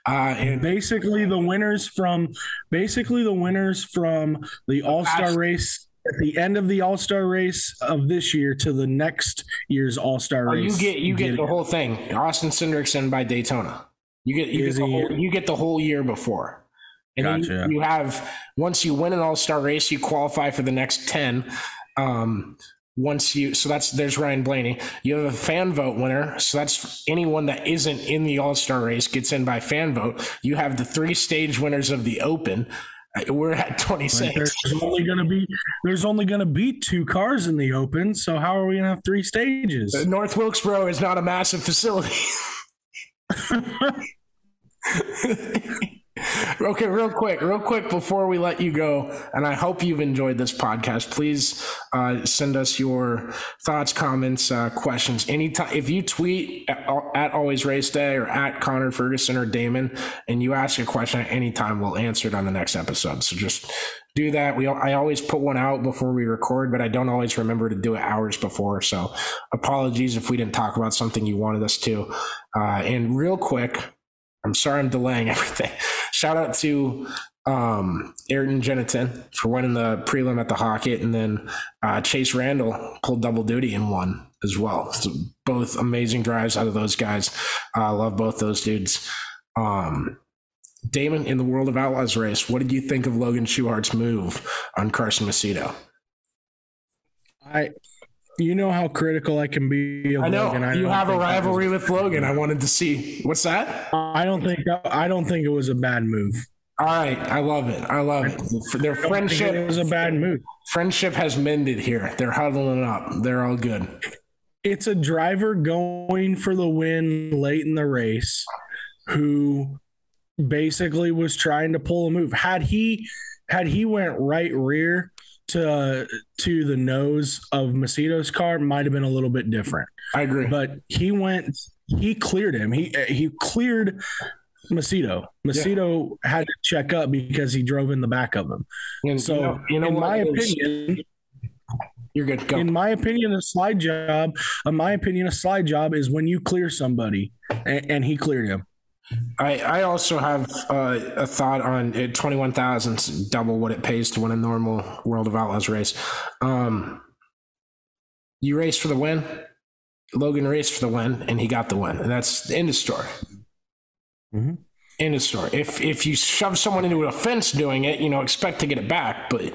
Uh, and basically, the winners from basically the winners from the All Star race at the end of the All Star race of this year to the next year's All Star oh, race. you get you get, get the it. whole thing. Austin Cindric's by Daytona. You get you get, the whole, you get the whole year before. And gotcha. you, you have once you win an All Star race, you qualify for the next ten. Um, once you so that's there's Ryan Blaney. You have a fan vote winner, so that's anyone that isn't in the All Star race gets in by fan vote. You have the three stage winners of the Open. Uh, we're at 26. There's only going to be there's only going to be two cars in the Open, so how are we going to have three stages? Uh, North Wilkesboro is not a massive facility. [laughs] [laughs] okay, real quick, real quick before we let you go, and I hope you've enjoyed this podcast. Please uh, send us your thoughts, comments, uh, questions. Anytime, if you tweet at, at, Always Race Day or at Connor Ferguson or Damon, and you ask a question at any time, we'll answer it on the next episode. So just do that. We I always put one out before we record, but I don't always remember to do it hours before. So apologies if we didn't talk about something you wanted us to. Uh, and real quick, I'm sorry I'm delaying [laughs] everything. Shout out to um, Ayrton Gennetten for winning the prelim at the Hockett, and then uh, Chase Randall pulled double duty and won as well. So both amazing drives out of those guys. I uh, love both those dudes. Um, Damon, in the World of Outlaws race, what did you think of Logan Schuchart's move on Carson Macedo? I you know how critical I can be. I know I you have a rivalry with Logan. I wanted to see what's that. I don't think I don't think it was a bad move. All right, I love it. I love it. Their friendship it was a bad move. Friendship has mended here. They're huddling up. They're all good. It's a driver going for the win late in the race who basically was trying to pull a move. Had he had he went right rear, to uh, to the nose of Macedo's car might have been a little bit different. I agree. But he went he cleared him. He he cleared Macedo. Macedo yeah. had to check up because he drove in the back of him. And so, you know, you know in my opinion, you're good. Go. In my opinion, a slide job. In my opinion, a slide job is when you clear somebody, and, and he cleared him. I, I also have uh, a thought on it. Twenty one thousand, double what it pays to win a normal World of Outlaws race. Um, you race for the win. Logan raced for the win, and he got the win, and that's the end of story. Mm-hmm. End of story. If if you shove someone into a fence doing it, you know, expect to get it back. But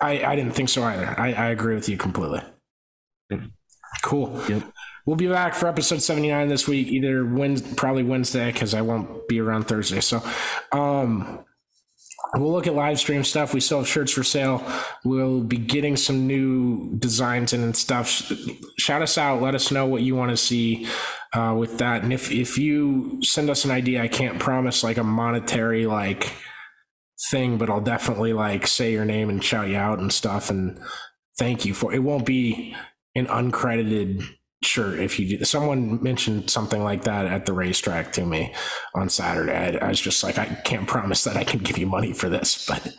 I, I didn't think so either. I, I agree with you completely. Cool. Yep. We'll be back for episode 79 this week, either Wednesday, probably Wednesday, because I won't be around Thursday. So, um, we'll look at live stream stuff. We still have shirts for sale. We'll be getting some new designs and stuff. Shout us out. Let us know what you want to see uh, with that. And if if you send us an idea, I can't promise like a monetary like thing, but I'll definitely like say your name and shout you out and stuff and thank you for it. Won't be an uncredited sure if you do someone mentioned something like that at the racetrack to me on saturday. I, I, was just like i can't promise that i can give you money for this but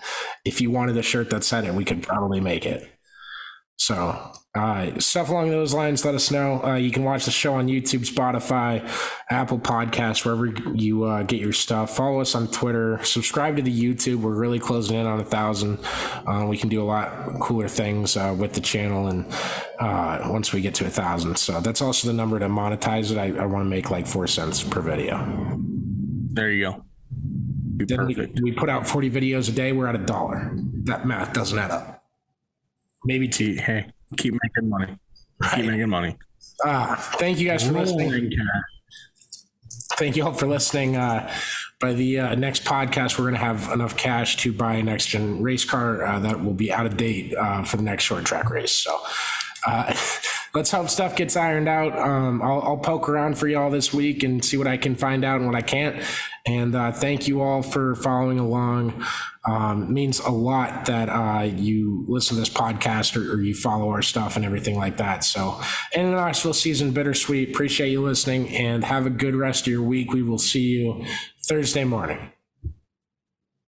if you wanted a shirt that said it we could probably make it so uh, stuff along those lines, let us know. Uh, you can watch the show on YouTube, Spotify, Apple Podcasts, wherever you uh, get your stuff. Follow us on Twitter. Subscribe to the YouTube. We're really closing in on a thousand. Uh, we can do a lot cooler things uh, with the channel, and uh, once we get to a thousand, so that's also the number to monetize it. I, I want to make like four cents per video. There you go. Then we, we put out forty videos a day. We're at a dollar. That math doesn't add up. Maybe two. Hey keep making money. Keep making money. Uh, thank you guys for listening. Thank you all for listening. Uh, by the uh, next podcast, we're going to have enough cash to buy a next gen race car uh, that will be out of date uh, for the next short track race. So uh, [laughs] let's hope stuff gets ironed out. Um, I'll, I'll, poke around for y'all this week and see what I can find out and what I can't. And uh, thank you all for following along. Um, means a lot that uh, you listen to this podcast or, or, you follow our stuff and everything like that. So, in the Knoxville season, bittersweet. Appreciate you listening and have a good rest of your week. We will see you Thursday morning.